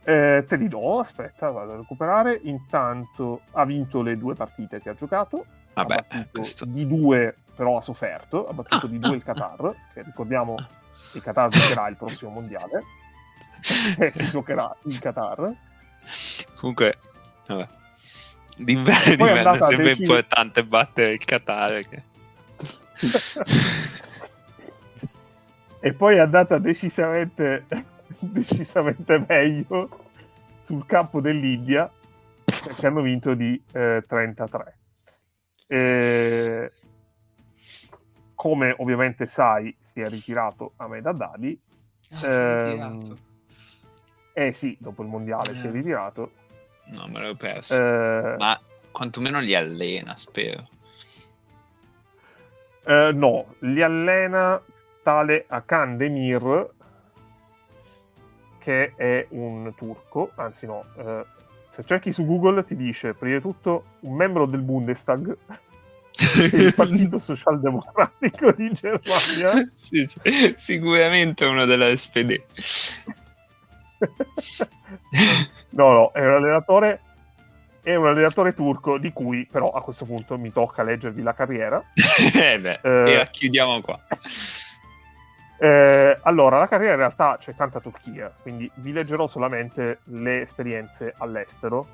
Eh, te li do, aspetta, vado a recuperare. Intanto ha vinto le due partite che ha giocato. Vabbè, ha battuto questo- di due, però ha sofferto. Ha battuto Ah, di due ah, il Qatar, ah. che ricordiamo Ah. il Qatar giocherà il prossimo mondiale. e si giocherà in Qatar. Comunque, vabbè. D'inverno, d'inverno è sempre decidere- importante battere il Qatar. Che... e poi è andata decisamente, decisamente meglio sul campo dell'India, che hanno vinto di eh, 33. Eh, come ovviamente sai, si è ritirato Ahmed Haddadi. Ehm, eh sì, dopo il mondiale si è Eh. ritirato. No, me l'ho perso. Eh, Ma quantomeno li allena, spero. eh, no, li allena tale Hakan Demir, che è un turco, anzi no, eh, se cerchi su Google ti dice prima di tutto un membro del Bundestag, il Partito Socialdemocratico di Germania. sì, sì, sicuramente uno della SPD. no, no, è un allenatore. È un allenatore turco di cui però a questo punto mi tocca leggervi la carriera. eh beh, Eh. e la chiudiamo qua. Eh, allora, la carriera in realtà c'è tanta Turchia, quindi vi leggerò solamente le esperienze all'estero,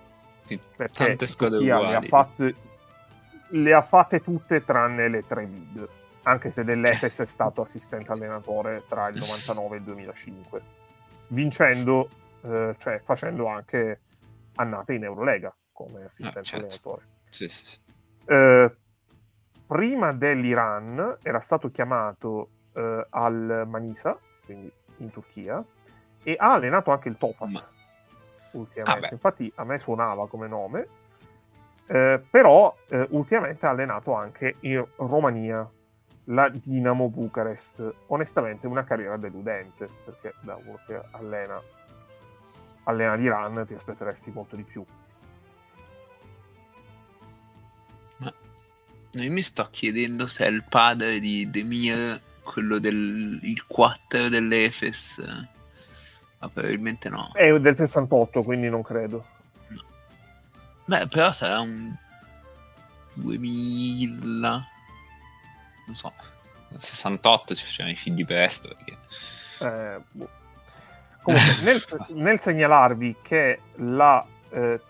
perché Tante squadre Turchia le ha, uguali. fatte, le ha fatte tutte tranne le tre big, anche se dell'Efes è stato assistente allenatore tra il 99 e il 2005, vincendo, eh, cioè facendo anche annate in Eurolega come assistente Ah, certo. allenatore. Sì, sì, sì. Eh, prima dell'Iran era stato chiamato eh, al Manisa, quindi in Turchia, e ha allenato anche il Tofas Ma- ultimamente. Ah. Infatti a me suonava come nome, eh, però eh, ultimamente ha allenato anche in Romania la Dinamo Bucarest. Onestamente una carriera deludente, perché da uno che allena, allena l'Iran ti aspetteresti molto di più. Ma io mi sto chiedendo se è il padre di Demir, quello del il 4 dell'Efes. Ma probabilmente no. È del 68, quindi non credo. Beh, però sarà un 2000. Non so. 68 si facevano i figli presto. Perché... Eh, boh. Comunque, nel, nel segnalarvi che la eh,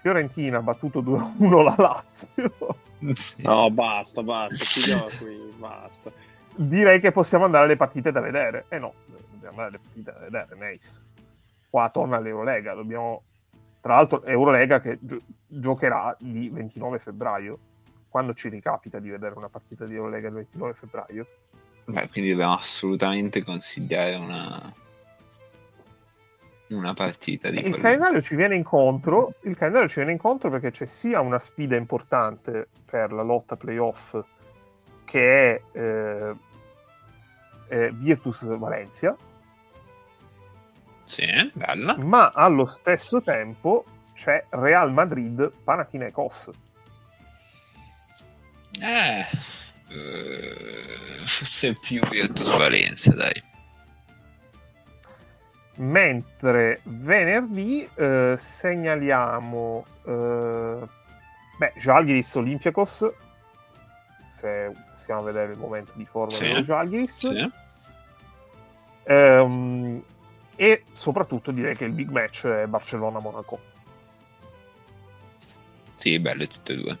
Fiorentina ha battuto 2-1 la Lazio, Sì. No, basta, basta, chiudiamo qui, basta. Direi che possiamo andare alle partite da vedere. Eh no, dobbiamo andare alle partite da vedere, nice. Qua torna l'Eurolega, dobbiamo... Tra l'altro Eurolega che gio- giocherà il 29 febbraio. Quando ci ricapita di vedere una partita di Eurolega il 29 febbraio? Beh, quindi dobbiamo assolutamente consigliare una, una partita di Il calendario ci viene incontro, il calendario ci viene incontro perché c'è sia una sfida importante per la lotta playoff che è eh, eh, Virtus Valencia, Sì, bella. ma allo stesso tempo c'è Real Madrid Panathinaikos. Eh, eh, forse più Virtus Valencia, dai. Mentre venerdì eh, segnaliamo eh, beh, Žalgiris Olympiakos, se possiamo vedere il momento di forma Sì. dello Žalgiris. Sì. Ehm, e soprattutto direi che il big match è Barcellona-Monaco. Sì, belle tutte e due.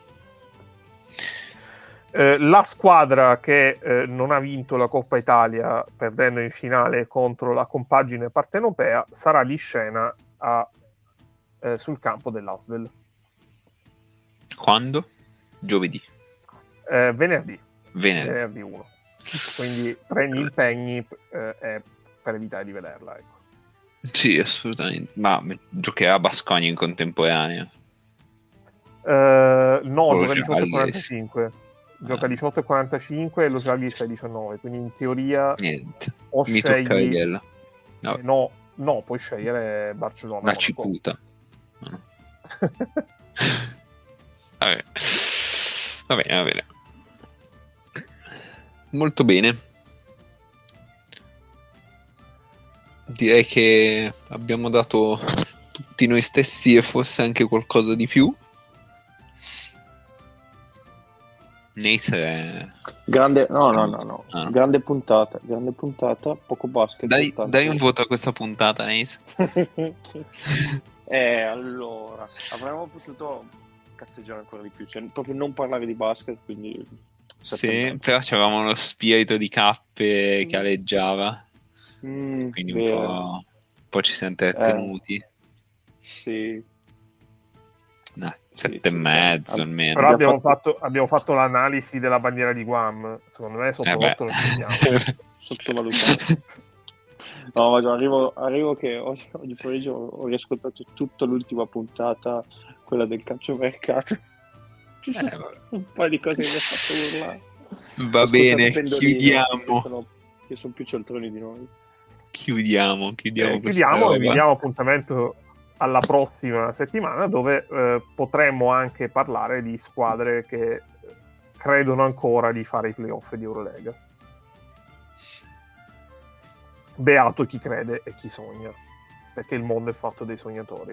Eh, la squadra che eh, non ha vinto la Coppa Italia perdendo in finale contro la compagine partenopea sarà di scena a- eh, sul campo dell'Asvel Quando? Giovedì. Eh, venerdì, Venerdì. venerdì 1 quindi prendi impegni eh, per evitare di vederla ecco. Sì, assolutamente. Ma giocherà Bascogna in contemporanea. Eh, no, lo gioca 18 e Žalgiris. 45 gioca Ah. 18 e 45 e lo Žalgiris è 19 quindi in teoria Niente. o Mi tocca scegli vederla. No, eh, no, no, puoi scegliere Barcellona la cicuta. No. Vabbè. Va bene, va bene. Molto bene. Direi che abbiamo dato tutti noi stessi e forse anche qualcosa di più. Nace è... Grande, no, no, no, no. Ah. Grande puntata, grande puntata, poco basket. Dai, dai un voto a questa puntata, Nace. eh, allora, avremmo potuto cazzeggiare ancora di più, cioè proprio non parlare di basket, quindi... Sì, però c'avevamo lo spirito di cappe che aleggiava, Mm, quindi un po', un po' ci siamo. Sì, Dai, Sì, sette sì, e mezzo sì. almeno. Però Abbiamo fatto... abbiamo fatto l'analisi della bandiera di Guam. Secondo me sotto Eh beh. non ci sottovalutato. No, ma già arrivo, arrivo che oggi, oggi pomeriggio ho, ho riascoltato tutta l'ultima puntata, quella del calciomercato. Ci sono Eh, vabbè. un paio di cose che mi ha fatto urlare. Va Ho bene, chiudiamo. sono, che sono più cialtroni di noi. Chiudiamo, chiudiamo. Eh, chiudiamo e vi diamo appuntamento alla prossima settimana dove eh, potremmo anche parlare di squadre che credono ancora di fare i playoff di Eurolega. Beato chi crede e chi sogna, perché il mondo è fatto dei sognatori.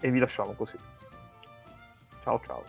E vi lasciamo così. Ciao ciao.